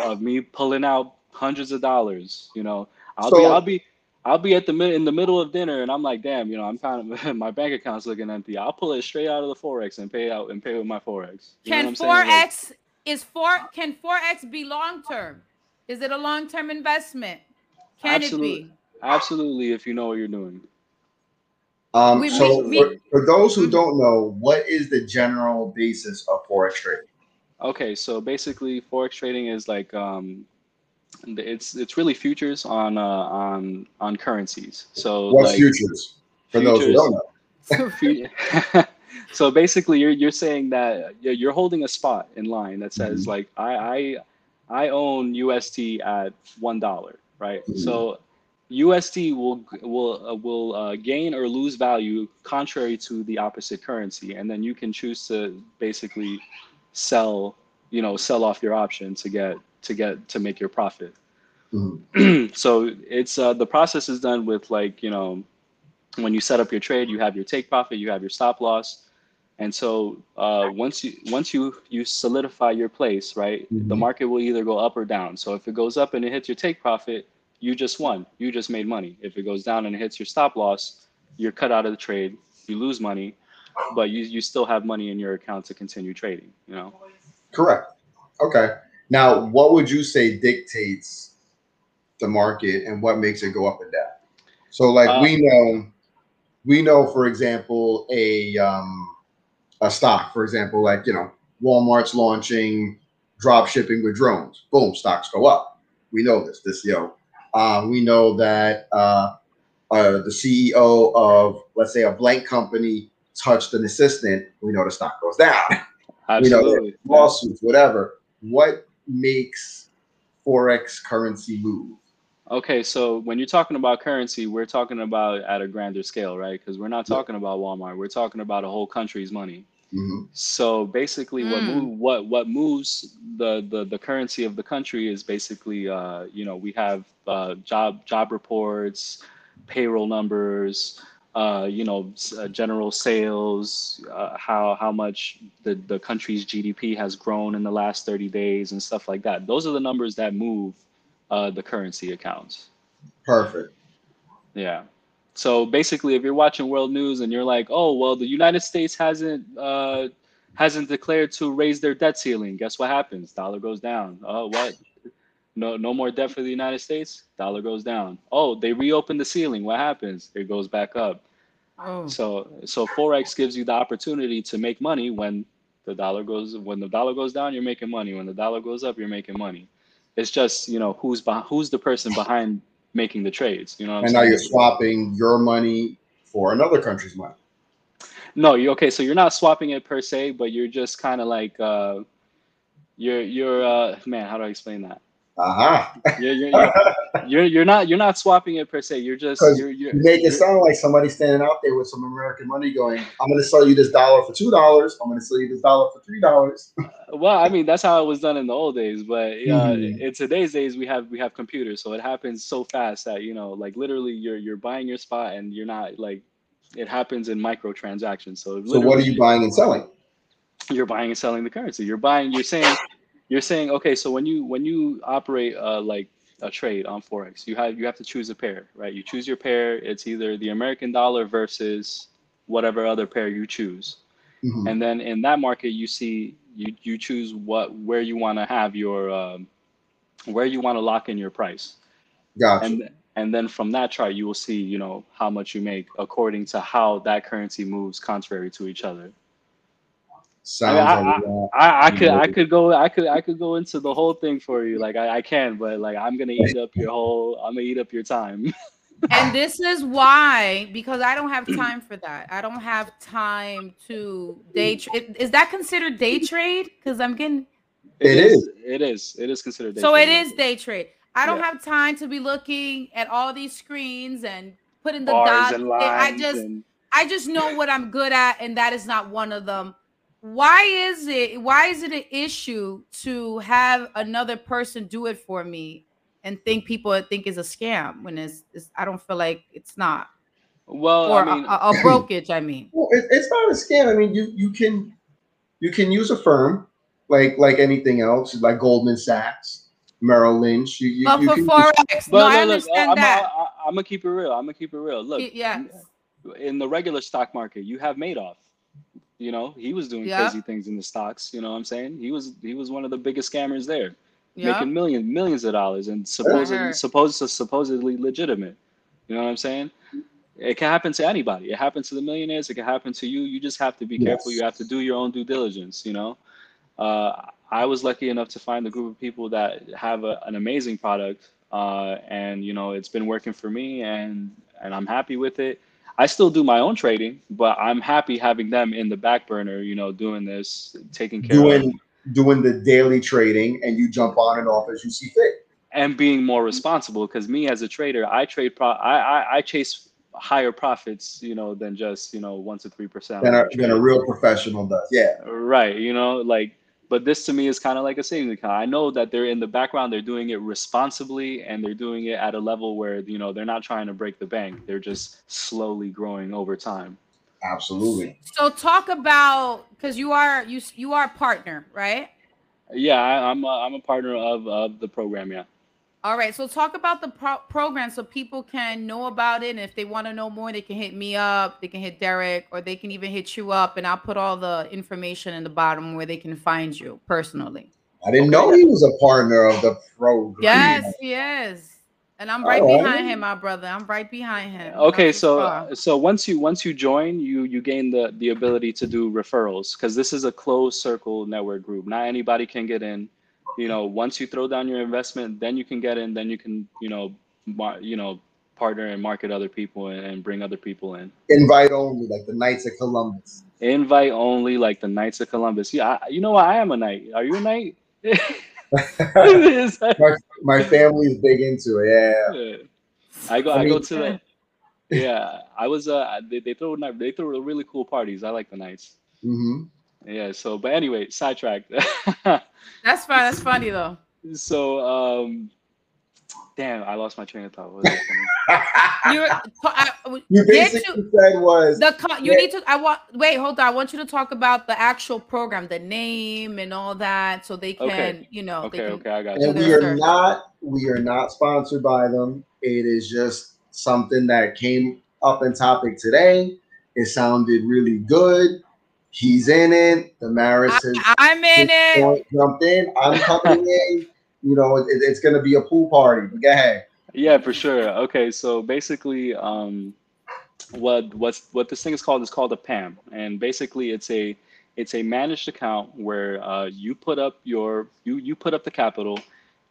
of me pulling out hundreds of dollars. You know, I'll so, be I'll be I'll be at the mid in the middle of dinner and I'm like, damn, you know, I'm kind of my bank account's looking empty. I'll pull it straight out of the forex and pay out and pay with my forex. You can forex like, is four can forex be long term? Is it a long term investment? Can absolutely, it be? Absolutely, if you know what you're doing. Um, we, so we, for, for those who don't know, what is the general basis of forex trading? Okay, so basically, forex trading is like um, it's it's really futures on uh, on on currencies. So what's like, futures for futures, those who don't know? so basically, you're you're saying that you're holding a spot in line that says mm-hmm. like I I I own USD at one dollar, right? Mm-hmm. So USD will will uh, will uh, gain or lose value contrary to the opposite currency, and then you can choose to basically sell you know sell off your option to get to get to make your profit. Mm-hmm. so it's uh, the process is done with like you know when you set up your trade, you have your take profit, you have your stop loss, and so uh, once you once you you solidify your place, right, mm-hmm. the market will either go up or down. So if it goes up and it hits your take profit, you just won, you just made money. If it goes down and it hits your stop loss, you're cut out of the trade, you lose money, but you you still have money in your account to continue trading. You know. Correct. Okay. Now, what would you say dictates the market and what makes it go up and down? So, like uh, we know, we know, for example, a um, a stock, for example, like you know, Walmart's launching drop shipping with drones. Boom, stocks go up. We know this. This you know, uh, we know that uh, uh, the CEO of let's say a blank company touched an assistant. We know the stock goes down. Absolutely. we know lawsuits, whatever. What makes forex currency move? Okay, so when you're talking about currency, we're talking about at a grander scale, right? Because we're not talking about Walmart. We're talking about a whole country's money. Mm-hmm. So basically, mm. what move, what what moves the, the the currency of the country is basically, uh, you know, we have uh, job job reports, payroll numbers, uh, you know, uh, general sales, uh, how how much the, the country's GDP has grown in the last 30 days and stuff like that. Those are the numbers that move uh, the currency accounts. Perfect. Yeah. So basically, if you're watching world news and you're like, oh well, the United States hasn't uh, hasn't declared to raise their debt ceiling, guess what happens? Dollar goes down. Oh, what? no no more debt for the United States, dollar goes down. Oh, they reopen the ceiling. What happens? It goes back up. Oh. So so forex gives you the opportunity to make money when the dollar goes when the dollar goes down, you're making money. When the dollar goes up, you're making money. It's just you know who's behind, who's the person behind making the trades. You know. and now you're swapping your money for another country's money. No, you okay? So you're not swapping it per se, but you're just kind of like uh, you're you're uh, man. How do I explain that? Uh-huh. You're, you're, you're, you're, you're not you're not swapping it per se. You're just you're, you're, you make it sound like somebody standing out there with some American money going, I'm gonna sell you this dollar for two dollars, I'm gonna sell you this dollar for three dollars. well, I mean that's how it was done in the old days, but uh, mm-hmm. in today's days we have we have computers, so it happens so fast that you know, like literally you're you're buying your spot and you're not like it happens in micro transactions. So So what are you buying and selling? You're buying and selling the currency. You're buying, you're saying you're saying okay so when you when you operate uh, like a trade on forex you have you have to choose a pair right? You choose your pair. It's either the american dollar versus whatever other pair you choose. Mm-hmm. and then in that market you see you you choose what where you want to have your um, where you want to lock in your price. Gotcha. and and then from that chart you will see you know how much you make according to how that currency moves contrary to each other Sounds I, mean, I, I, I, could I could go I could I could go into the whole thing for you like I, I can but like I'm gonna eat up your whole I'm gonna eat up your time. and this is why because I don't have time for that. I don't have time to day trade. Is that considered day trade? Because I'm getting. it, it is. is. It is. It is considered. so trade. it is day trade. I don't yeah. have time to be looking at all these screens and putting the Bars dots. I just and... I just know what I'm good at, and that is not one of them why is it why is it an issue to have another person do it for me and think people think is a scam when it's, it's I don't feel like it's not. Well, or I mean, a, a, brokerage. I mean, well, it, it's not a scam. I mean, you you can you can use a firm like like anything else, like Goldman Sachs, Merrill Lynch. You, you, but you for forex, use, no, I understand I'm, that. I, am gonna keep it real. I'm gonna keep it real. Look, yeah. In the regular stock market, you have Madoff. You know, he was doing yeah. crazy things in the stocks. You know what I'm saying? He was he was one of the biggest scammers there, yeah. making millions millions of dollars and supposedly supposed supposedly legitimate. You know what I'm saying? It can happen to anybody. It happens to the millionaires. It can happen to you. You just have to be yes. careful. You have to do your own due diligence. You know, uh, I was lucky enough to find a group of people that have a, an amazing product, uh, and you know, it's been working for me, and and I'm happy with it. I still do my own trading, but I'm happy having them in the back burner, you know, doing this, taking care doing, of doing the daily trading and you jump on and off as you see fit. And being more responsible because me as a trader, I trade pro I, I, I chase higher profits, you know, than just, you know, one to three percent. Than a, than a real professional does. Yeah. Right. You know, like but this to me is kind of like a savings account. I know that they're in the background, they're doing it responsibly and they're doing it at a level where, you know, they're not trying to break the bank. They're just slowly growing over time. Absolutely. So talk about because you are you you are a partner, right? Yeah, I, am a, I'm a partner of of the program. Yeah. All right. So talk about the pro- program so people can know about it. And if they want to know more, they can hit me up, they can hit Derek, or they can even hit you up. And I'll put all the information in the bottom where they can find you personally. I didn't know he was a partner of the program. Yes, he is. And I'm right oh, behind him, my brother. I'm right behind him. Okay, so uh, so once you once you join, you you gain the the ability to do referrals because this is a closed circle network group. Not anybody can get in you know, once you throw down your investment, then you can get in, then you can, you know, mar- you know, partner and market other people and, and bring other people in. Invite only, like the Knights of Columbus. Invite only, like the Knights of Columbus. Yeah, I, you know what? I am a knight. Are you a knight? my, my family is big into it. Yeah. yeah. I go. I, go to the. Yeah, I was. Uh, they, they throw they throw really cool parties. I like the Knights. Mm-hmm. Yeah. So, but anyway, sidetracked. that's fine. That's funny though. So, um, damn, I lost my train of thought. you I, you basically to, said was the you yeah. need to. I want wait, hold on. I want you to talk about the actual program, the name, and all that, so they can, okay. you know, okay, can okay, I got you. And we are not, we are not sponsored by them. It is just something that came up in topic today. It sounded really good. He's in it. Damaris is. I, am in it. Jumped in. I'm coming in. You know, it, it's going to be a pool party. But go ahead. Yeah, for sure. Okay, so basically, um, what what's what this thing is called is called a PAMM, and basically it's a it's a managed account where uh, you put up your you you put up the capital,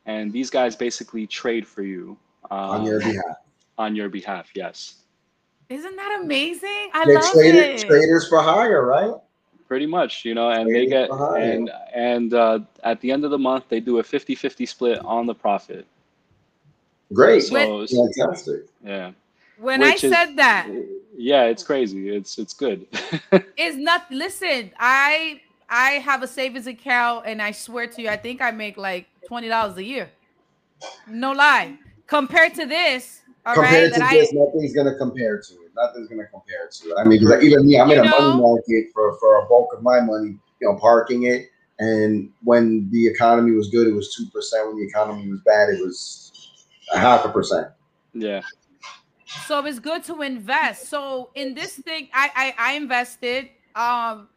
and these guys basically trade for you um, on your behalf. On your behalf, yes. Isn't that amazing? I They're love traders, it. Traders for hire, right? Pretty much you know and they get and and uh, at the end of the month they do a 50-50 split on the profit. Great. So, fantastic. Yeah. When Which i said that yeah it's crazy. It's it's good. it's not listen i i have a savings account and i swear to you i think i make like $20 a year. No lie. Compared to this all compared right, to this I, nothing's gonna compare to it nothing's gonna compare to it i mean even me i'm in a know, money market for for a bulk of my money you know parking it and when the economy was good it was 2% when the economy was bad it was a half a percent yeah so it's good to invest. So in this thing, I I, I invested. Um,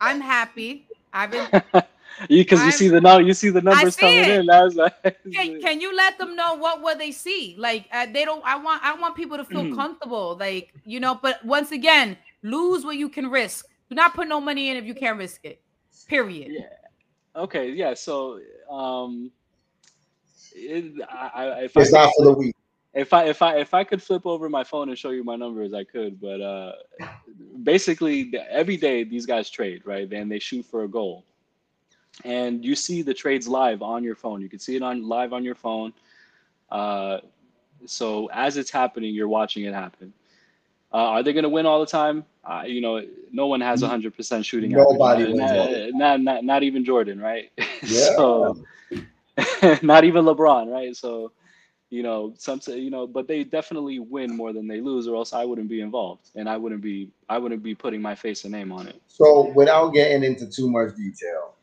I'm happy. I've been. you because you see the now you see the numbers see coming it. in. I was like, can, can you let them know what what they see? Like uh, they don't. I want I want people to feel mm. comfortable. Like you know. But once again, lose what you can risk. Do not put no money in if you can't risk it. Period. Yeah. Okay. Yeah. So um, it, I, I, if it's I, not for the week if I if I if I could flip over my phone and show you my numbers, I could. But uh, basically, every day these guys trade, right? And they shoot for a goal, and you see the trades live on your phone. You can see it on live on your phone. Uh, so as it's happening, you're watching it happen. Uh, are they going to win all the time? Uh, you know, no one has 100% shooting. Nobody not, not, not, not, even Jordan, right? Yeah. so, not even LeBron, right? So you know, some say, you know, but they definitely win more than they lose, or else I wouldn't be involved, and I wouldn't be, I wouldn't be putting my face and name on it. So, without getting into too much detail,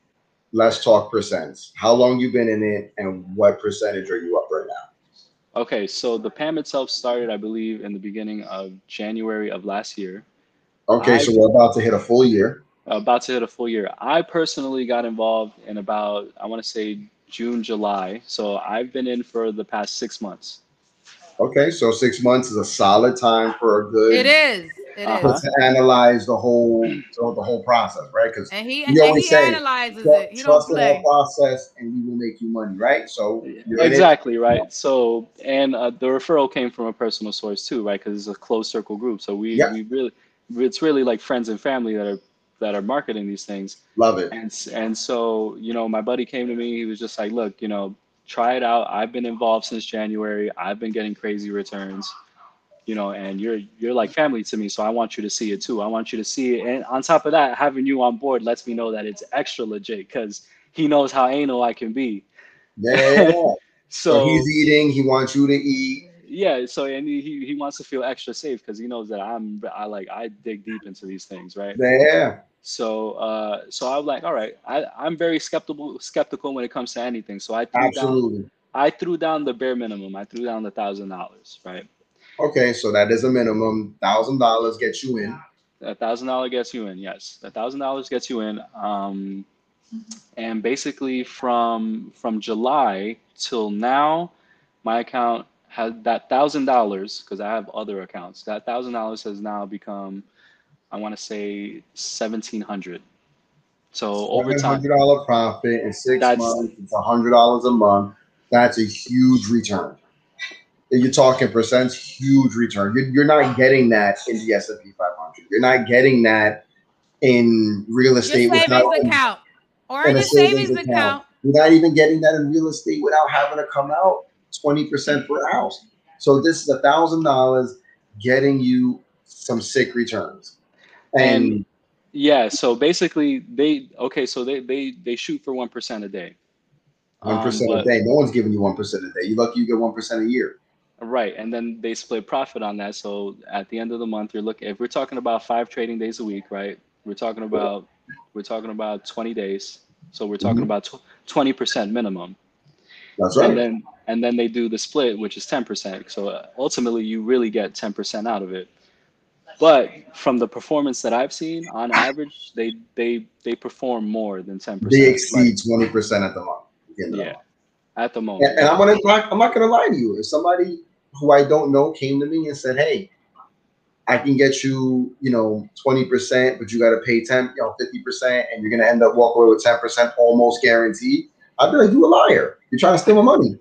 let's talk percents. How long you been in it, and what percentage are you up right now? Okay, so the PAMM itself started, I believe, in the beginning of January of last year. Okay, I, so we're about to hit a full year. About to hit a full year. I personally got involved in about, I want to say June, July. So I've been in for the past six months. Okay, so six months is a solid time for a good. It is. It uh-huh. to analyze the whole so the whole process, right? Because and he, and he say, analyzes it. You trust the whole process, and we will make you money, right? So exactly right. So and uh, the referral came from a personal source too, right? Because it's a closed circle group. So we we really it's really like friends and family that are that are marketing these things. Love it. And and so you know, my buddy came to me. He was just like, "Look, you know, try it out. I've been involved since January. I've been getting crazy returns." You know, and you're you're like family to me, so I want you to see it too. I want you to see it, and on top of that, having you on board lets me know that it's extra legit because he knows how anal I can be. Yeah. so, so he's eating. He wants you to eat yeah so and he he wants to feel extra safe because he knows that i'm i like i dig deep into these things right yeah so uh, so I'm like, all right, I, I'm very skeptical skeptical when it comes to anything. So I threw Absolutely. down I threw down the bare minimum. I threw down the thousand dollars, right? Okay, so that is a minimum. Thousand dollars gets you in. A thousand dollar gets you in, yes. A thousand dollars gets you in. Um, and basically from from July till now, my account had that thousand dollars because I have other accounts. That thousand dollars has now become I want to say seventeen hundred. So over time, hundred dollar profit in six months. It's hundred dollars a month. That's a huge return. You're talking percents, huge return. You're, you're not getting that in the S and P 500. You're not getting that in real estate. Your savings account or in, a savings, savings account. account. You're not even getting that in real estate without having to come out 20% per house. So this is a thousand dollars getting you some sick returns and, and yeah so basically they okay so they they they shoot for 1% a day one percent um, a day no one's giving you 1% a day you lucky you get 1% a year right and then they split profit on that so at the end of the month you're looking if we're talking about five trading days a week right we're talking about we're talking about 20 days so we're talking mm-hmm. about 20% minimum that's right and then and then they do the split which is 10% so uh, ultimately you really get 10% out of it but from the performance that I've seen, on average, they they they perform more than ten percent. They exceed twenty percent at the moment. Yeah, at the moment. And, and I'm gonna I'm not gonna lie to you. If somebody who I don't know came to me and said, "Hey, I can get you, you know, twenty percent, but you got to pay ten, you know, fifty percent, and you're gonna end up walking away with ten percent, almost guaranteed," I'd be like, "You a liar? You're trying to steal my money."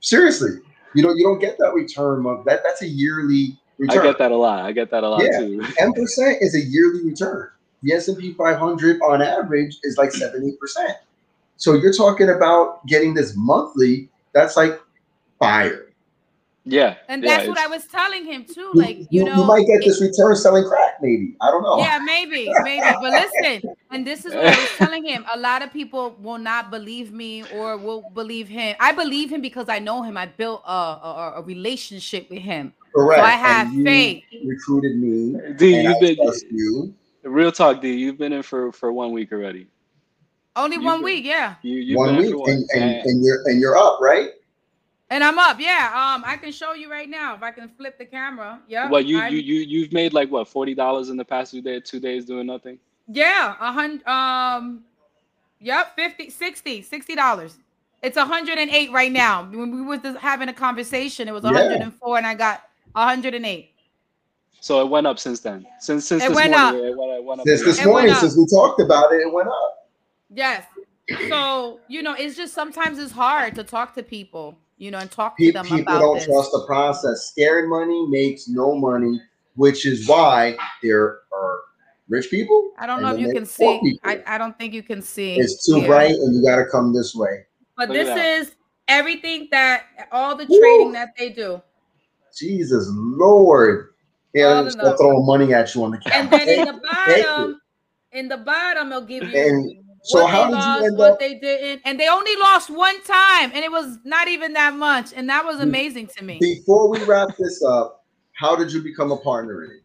Seriously, you know, you don't get that return. Of that that's a yearly return. I get that a lot. I get that a lot yeah, too. Ten percent is a yearly return. The S&P 500 on average is like 70%. So you're talking about getting this monthly, that's like fire. Yeah. And yeah, that's what I was telling him too. Like, you, you know, you might get this return selling crack, maybe. I don't know. Yeah, maybe, maybe. But listen, and this is what I was telling him. A lot of people will not believe me or will believe him. I believe him because I know him. I built a, a, a relationship with him. Correct. So I have faith. Recruited me. D, you've been you. Real talk, D. You've been in for for one week already. Only you've one been, week, yeah. You, one week, and, and, and you're and you're up, right? And I'm up. Yeah. Um, I can show you right now if I can flip the camera. Yeah. Well, you you you you've made like what forty dollars in the past two days, two days doing nothing? Yeah, a hundred. Um, yep, 50 60 60 dollars. It's 108 right now. When we was having a conversation, it was 104, yeah. and I got 108. So it went up since then. Since since it this went morning, up. It went, it went up. Since this morning, since we talked about it, it went up. Yes. So you know, it's just sometimes it's hard to talk to people you know, and talk to them people about don't this. trust the process. Scared money makes no money, which is why there are rich people. I don't know if you can see. I, I don't think you can see. It's too here. bright, and you got to come this way. But Look this is everything that all the Woo! trading that they do. Jesus Lord. Yeah, just throwing money at you on the camera. And then in the bottom, in the bottom, it'll give you and so what how they did lost, you end what up? they didn't, and they only lost one time, and it was not even that much, and that was amazing to me. Before we wrap this up, how did you become a partner in it?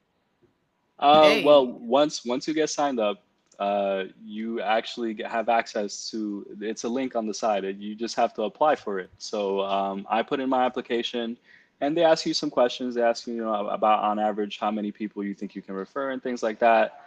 Uh, hey. Well, once once you get signed up, uh, you actually have access to. It's a link on the side. And you just have to apply for it. So um, I put in my application, and they ask you some questions. They ask you, you know, about on average how many people you think you can refer and things like that.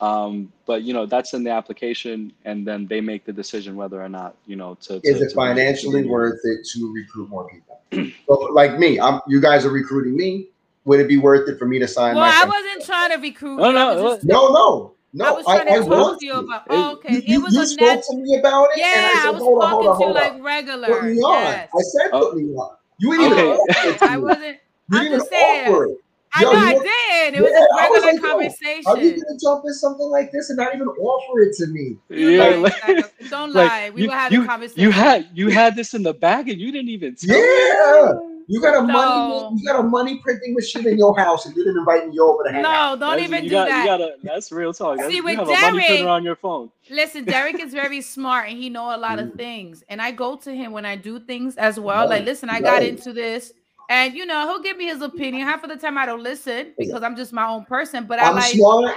Um, but you know that's in the application, and then they make the decision whether or not you know to. to is it to financially worth it to recruit more people? so, like me, I'm. You guys are recruiting me. Would it be worth it for me to sign? Up? Well, I wasn't trying to recruit. No, no, just, no, no. No, I was trying I, to I talk to you about. Oh, okay, you, you, it was you a spoke net- to me about it. Yeah, I, said, I, was hold talking on, hold to on, you like regular. Put me on. Yes. I said oh. put me on. You ain't even okay. offer it to I wasn't. You I'm didn't even saying. offer it. I Yo, know I did. It Yeah, was I a was regular like, conversation. Are you gonna jump in something like this and not even offer it to me? Yeah, lying, like- Don't like, lie. We you, were having you, a conversation. you had you had this in the bag and you didn't even tell Yeah. me. You got a No. money you got a money printing machine in your house and you didn't invite me over to hang out. No, don't That's- even you do got, that. You gotta, that's real talk. That's, See, you with have a money Derek- printer on your phone. Listen, Derek is very smart and he know a lot Mm. of things. And I go to him when I do things as well. Like, listen, I got into this. And you know, he'll give me his opinion. Half of the time I don't listen because I'm just my own person. But I I'm like smart.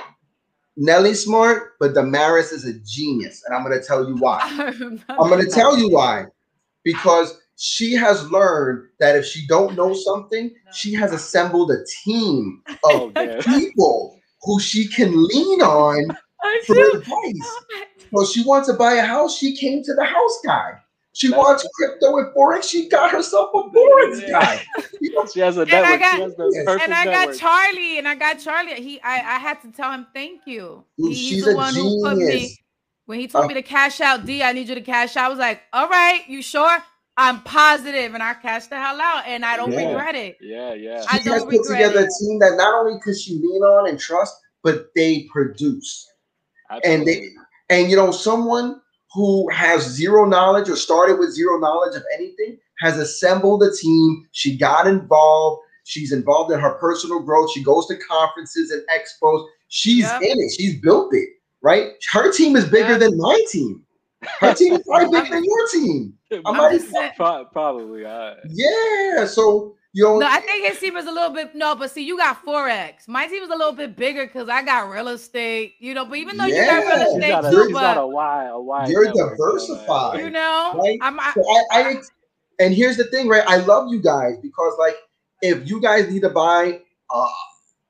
Nelly's smart, but Damaris is a genius. And I'm gonna tell you why. I'm I'm going to tell you why. Because she has learned that if she don't know something, she has assembled a team of Oh, people who she can lean on I for advice. So she wants to buy a house. She came to the house guy. She That's- wants crypto and forex. She got herself a forex guy. You know, She has a And I got- she has the perfect and I got network. Charlie, and I got Charlie. He, I, I had to tell him thank you. dude, He- she's he's the a one who put me. When he told Uh, me to cash out, D, I need you to cash out. I was like, all right, you sure? I'm positive, and I cashed the hell out, and I don't Yeah. regret it. yeah, yeah. I She has put together it. a team that not only could she lean on and trust, but they produce. and they and you know someone who has zero knowledge or started with zero knowledge of anything has assembled a team. She got involved. She's involved in her personal growth. She goes to conferences and expos. She's Yep. in it. She's built it right? Her team is bigger Yep. than my team. Her team is probably bigger than your team. I'm I'm not even- probably. I, yeah so know No, I think his team is a little bit no, but see, you got forex. My team is a little bit bigger because I got real estate, you know. But even though you got real estate got a, too, she's a but wide, a wide. You're network diversified. you know, Right? I'm I, So I, I and here's the thing, right? I love you guys because like if you guys need to buy uh,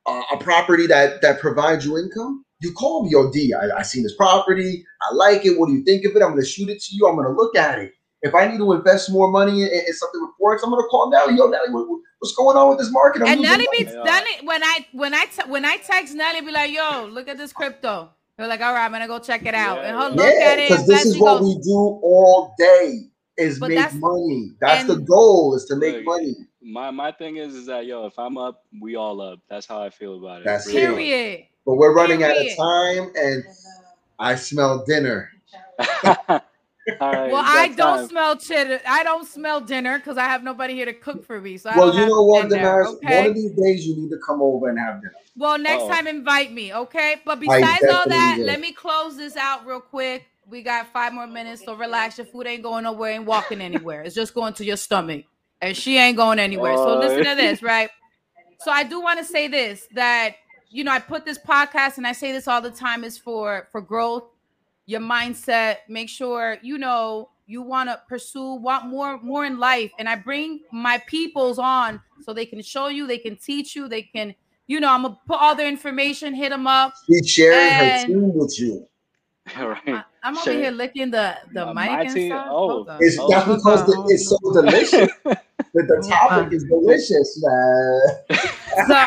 a, a property that that provides you income, you call me, yo, D. I, I seen this property, I like it. What do you think of it? I'm gonna shoot it to you. I'm gonna look at it. If I need to invest more money in, in something with forex, I'm gonna call Nelly. Yo, Nelly, what, what's going on with this market? I'm and losing Nelly money." be Nelly when I when I te- when I text Nelly, be like, yo, look at this crypto. They're like, all right, I'm gonna go check it out, Yeah, and he'll look yeah, at it. because this is what goes, we do all day is make that's- money. That's the goal is to make Look, money. My my thing is is that yo, if I'm up, we all up. That's how I feel about it. That's Real talk. But we're running out of time, and I smell dinner. Right, well, I don't time. smell cheddar. I don't smell dinner because I have nobody here to cook for me. So well, you know what, Damaris? Okay? One of these days you need to come over and have dinner. Well, next Uh-oh. time invite me, okay? But besides all that, will. let me close this out real quick. We got five more minutes, so relax. Your food ain't going nowhere, ain't walking anywhere. It's just going to your stomach, and she ain't going anywhere. So listen to this, right? So I do want to say this that you know I put this podcast, and I say this all the time, is for for growth your mindset make sure you know you want to pursue want more more in life. And i bring my peoples on so they can show you they can teach you they can you know i'm gonna put all their information hit them up. She's sharing her team with you. All right. I, am over here licking the the uh, mic and stuff. Oh, it's, oh, that's because the, it's so delicious. but the topic is delicious, man. so,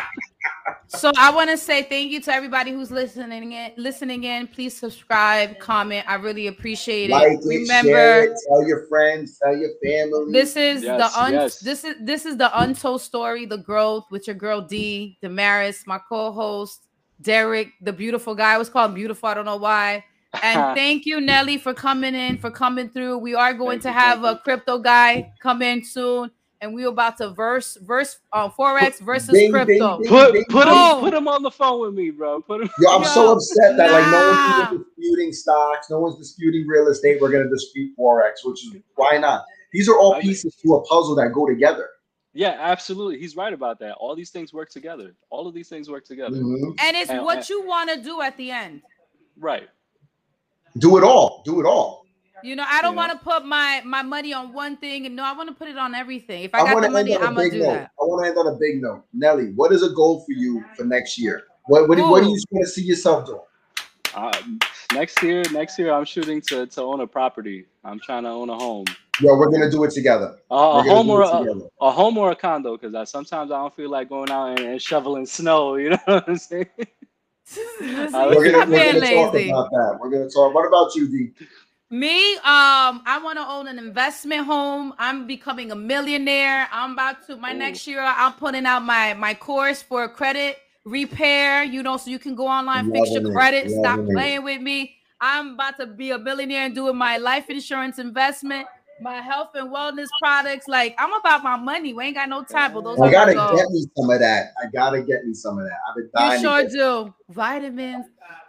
so I want to say thank you to everybody who's listening in. Listening in, please subscribe, comment. I really appreciate it. Like Remember, it, tell your friends, tell your family. This is yes, the un- yes. this is this is the untold story, the growth with your girl D, Damaris, my co-host Derek, the beautiful guy. I was called beautiful. I don't know why. And thank you, Nelly, for coming in, for coming through. We are going thank to you, have a crypto guy come in soon and we are about to verse verse uh, forex versus ding, crypto. Ding, ding, put put him put him on the phone with me, bro. Put him. Yo, I'm Yo, so upset that nah. like no one's disputing stocks, no one's disputing real estate. We're gonna dispute forex, which is why not? These are all pieces to a puzzle that go together. Yeah, absolutely. He's right about that. All these things work together. All of these things work together. Mm-hmm. And it's and, what and, you want to do at the end. Right. Do it all. Do it all. You know, I don't want to put my my money on one thing, and no, I want to put it on everything. If I, I got the money, I'm gonna do note. that. I want to end on a big note. Nelly, what is a goal for you for next year? What what, what do you want to see yourself doing? Uh, next year, next year, I'm shooting to to own a property. I'm trying to own a home. Yo, we're gonna do it together. Uh, a home or a, a, home or a condo, because I sometimes I don't feel like going out and, and shoveling snow. You know what I'm saying? we're gonna, we're gonna talk about that. We're gonna talk. What about you, D? Me, um, I want to own an investment home. I'm becoming a millionaire. I'm about to my Ooh. next year. I'm putting out my my course for credit repair. You know, so you can go online, fix your credit, stop playing with me. I'm about to be a billionaire and doing my life insurance investment, my health and wellness products. Like I'm about my money. We ain't got no time, for those. I gotta get me some of that. I gotta get me some of that. I've been dying. You sure do. Vitamins.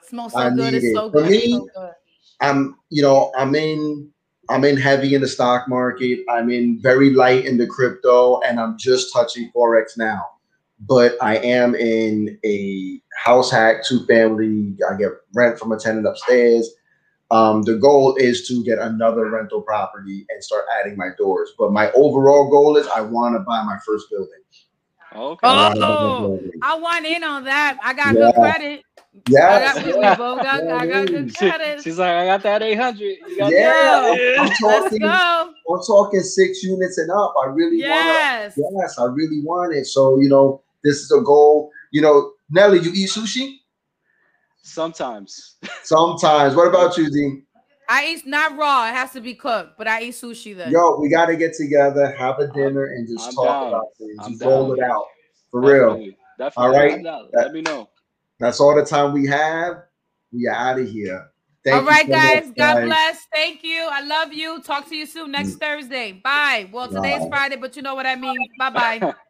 Smells so I good. It's so good. For me, so good. I'm, you know, I'm in, I'm in heavy in the stock market. I'm in very light in the crypto, and I'm just touching forex now. But I am in a house hack, two family. I get rent from a tenant upstairs. Um, the goal is to get another rental property and start adding my doors. But my overall goal is I want to buy my first building. Okay. Oh, I want in on that. I got yeah. good credit. Yeah. I got, got, I got good credit. She's like, I got that 800. yeah. yeah. I'm talking, I'm talking six units and up. I really yes. want Yes, I really want it. So, you know, this is a goal. You know, Nelly, you eat sushi? Sometimes. Sometimes. What about you, Dean? I eat not raw. It has to be cooked, but I eat sushi then. Yo, we got to get together, have a dinner, and just I'm talk down. about things. I'm just roll it out for Definitely. real. Definitely. All right. Let me know. That's all the time we have. We are out of here. Thank all right, so guys. Much, God bless. Thank you. I love you. Talk to you soon next mm. Thursday. Bye. Well, today's Friday, but you know what I mean. Bye bye.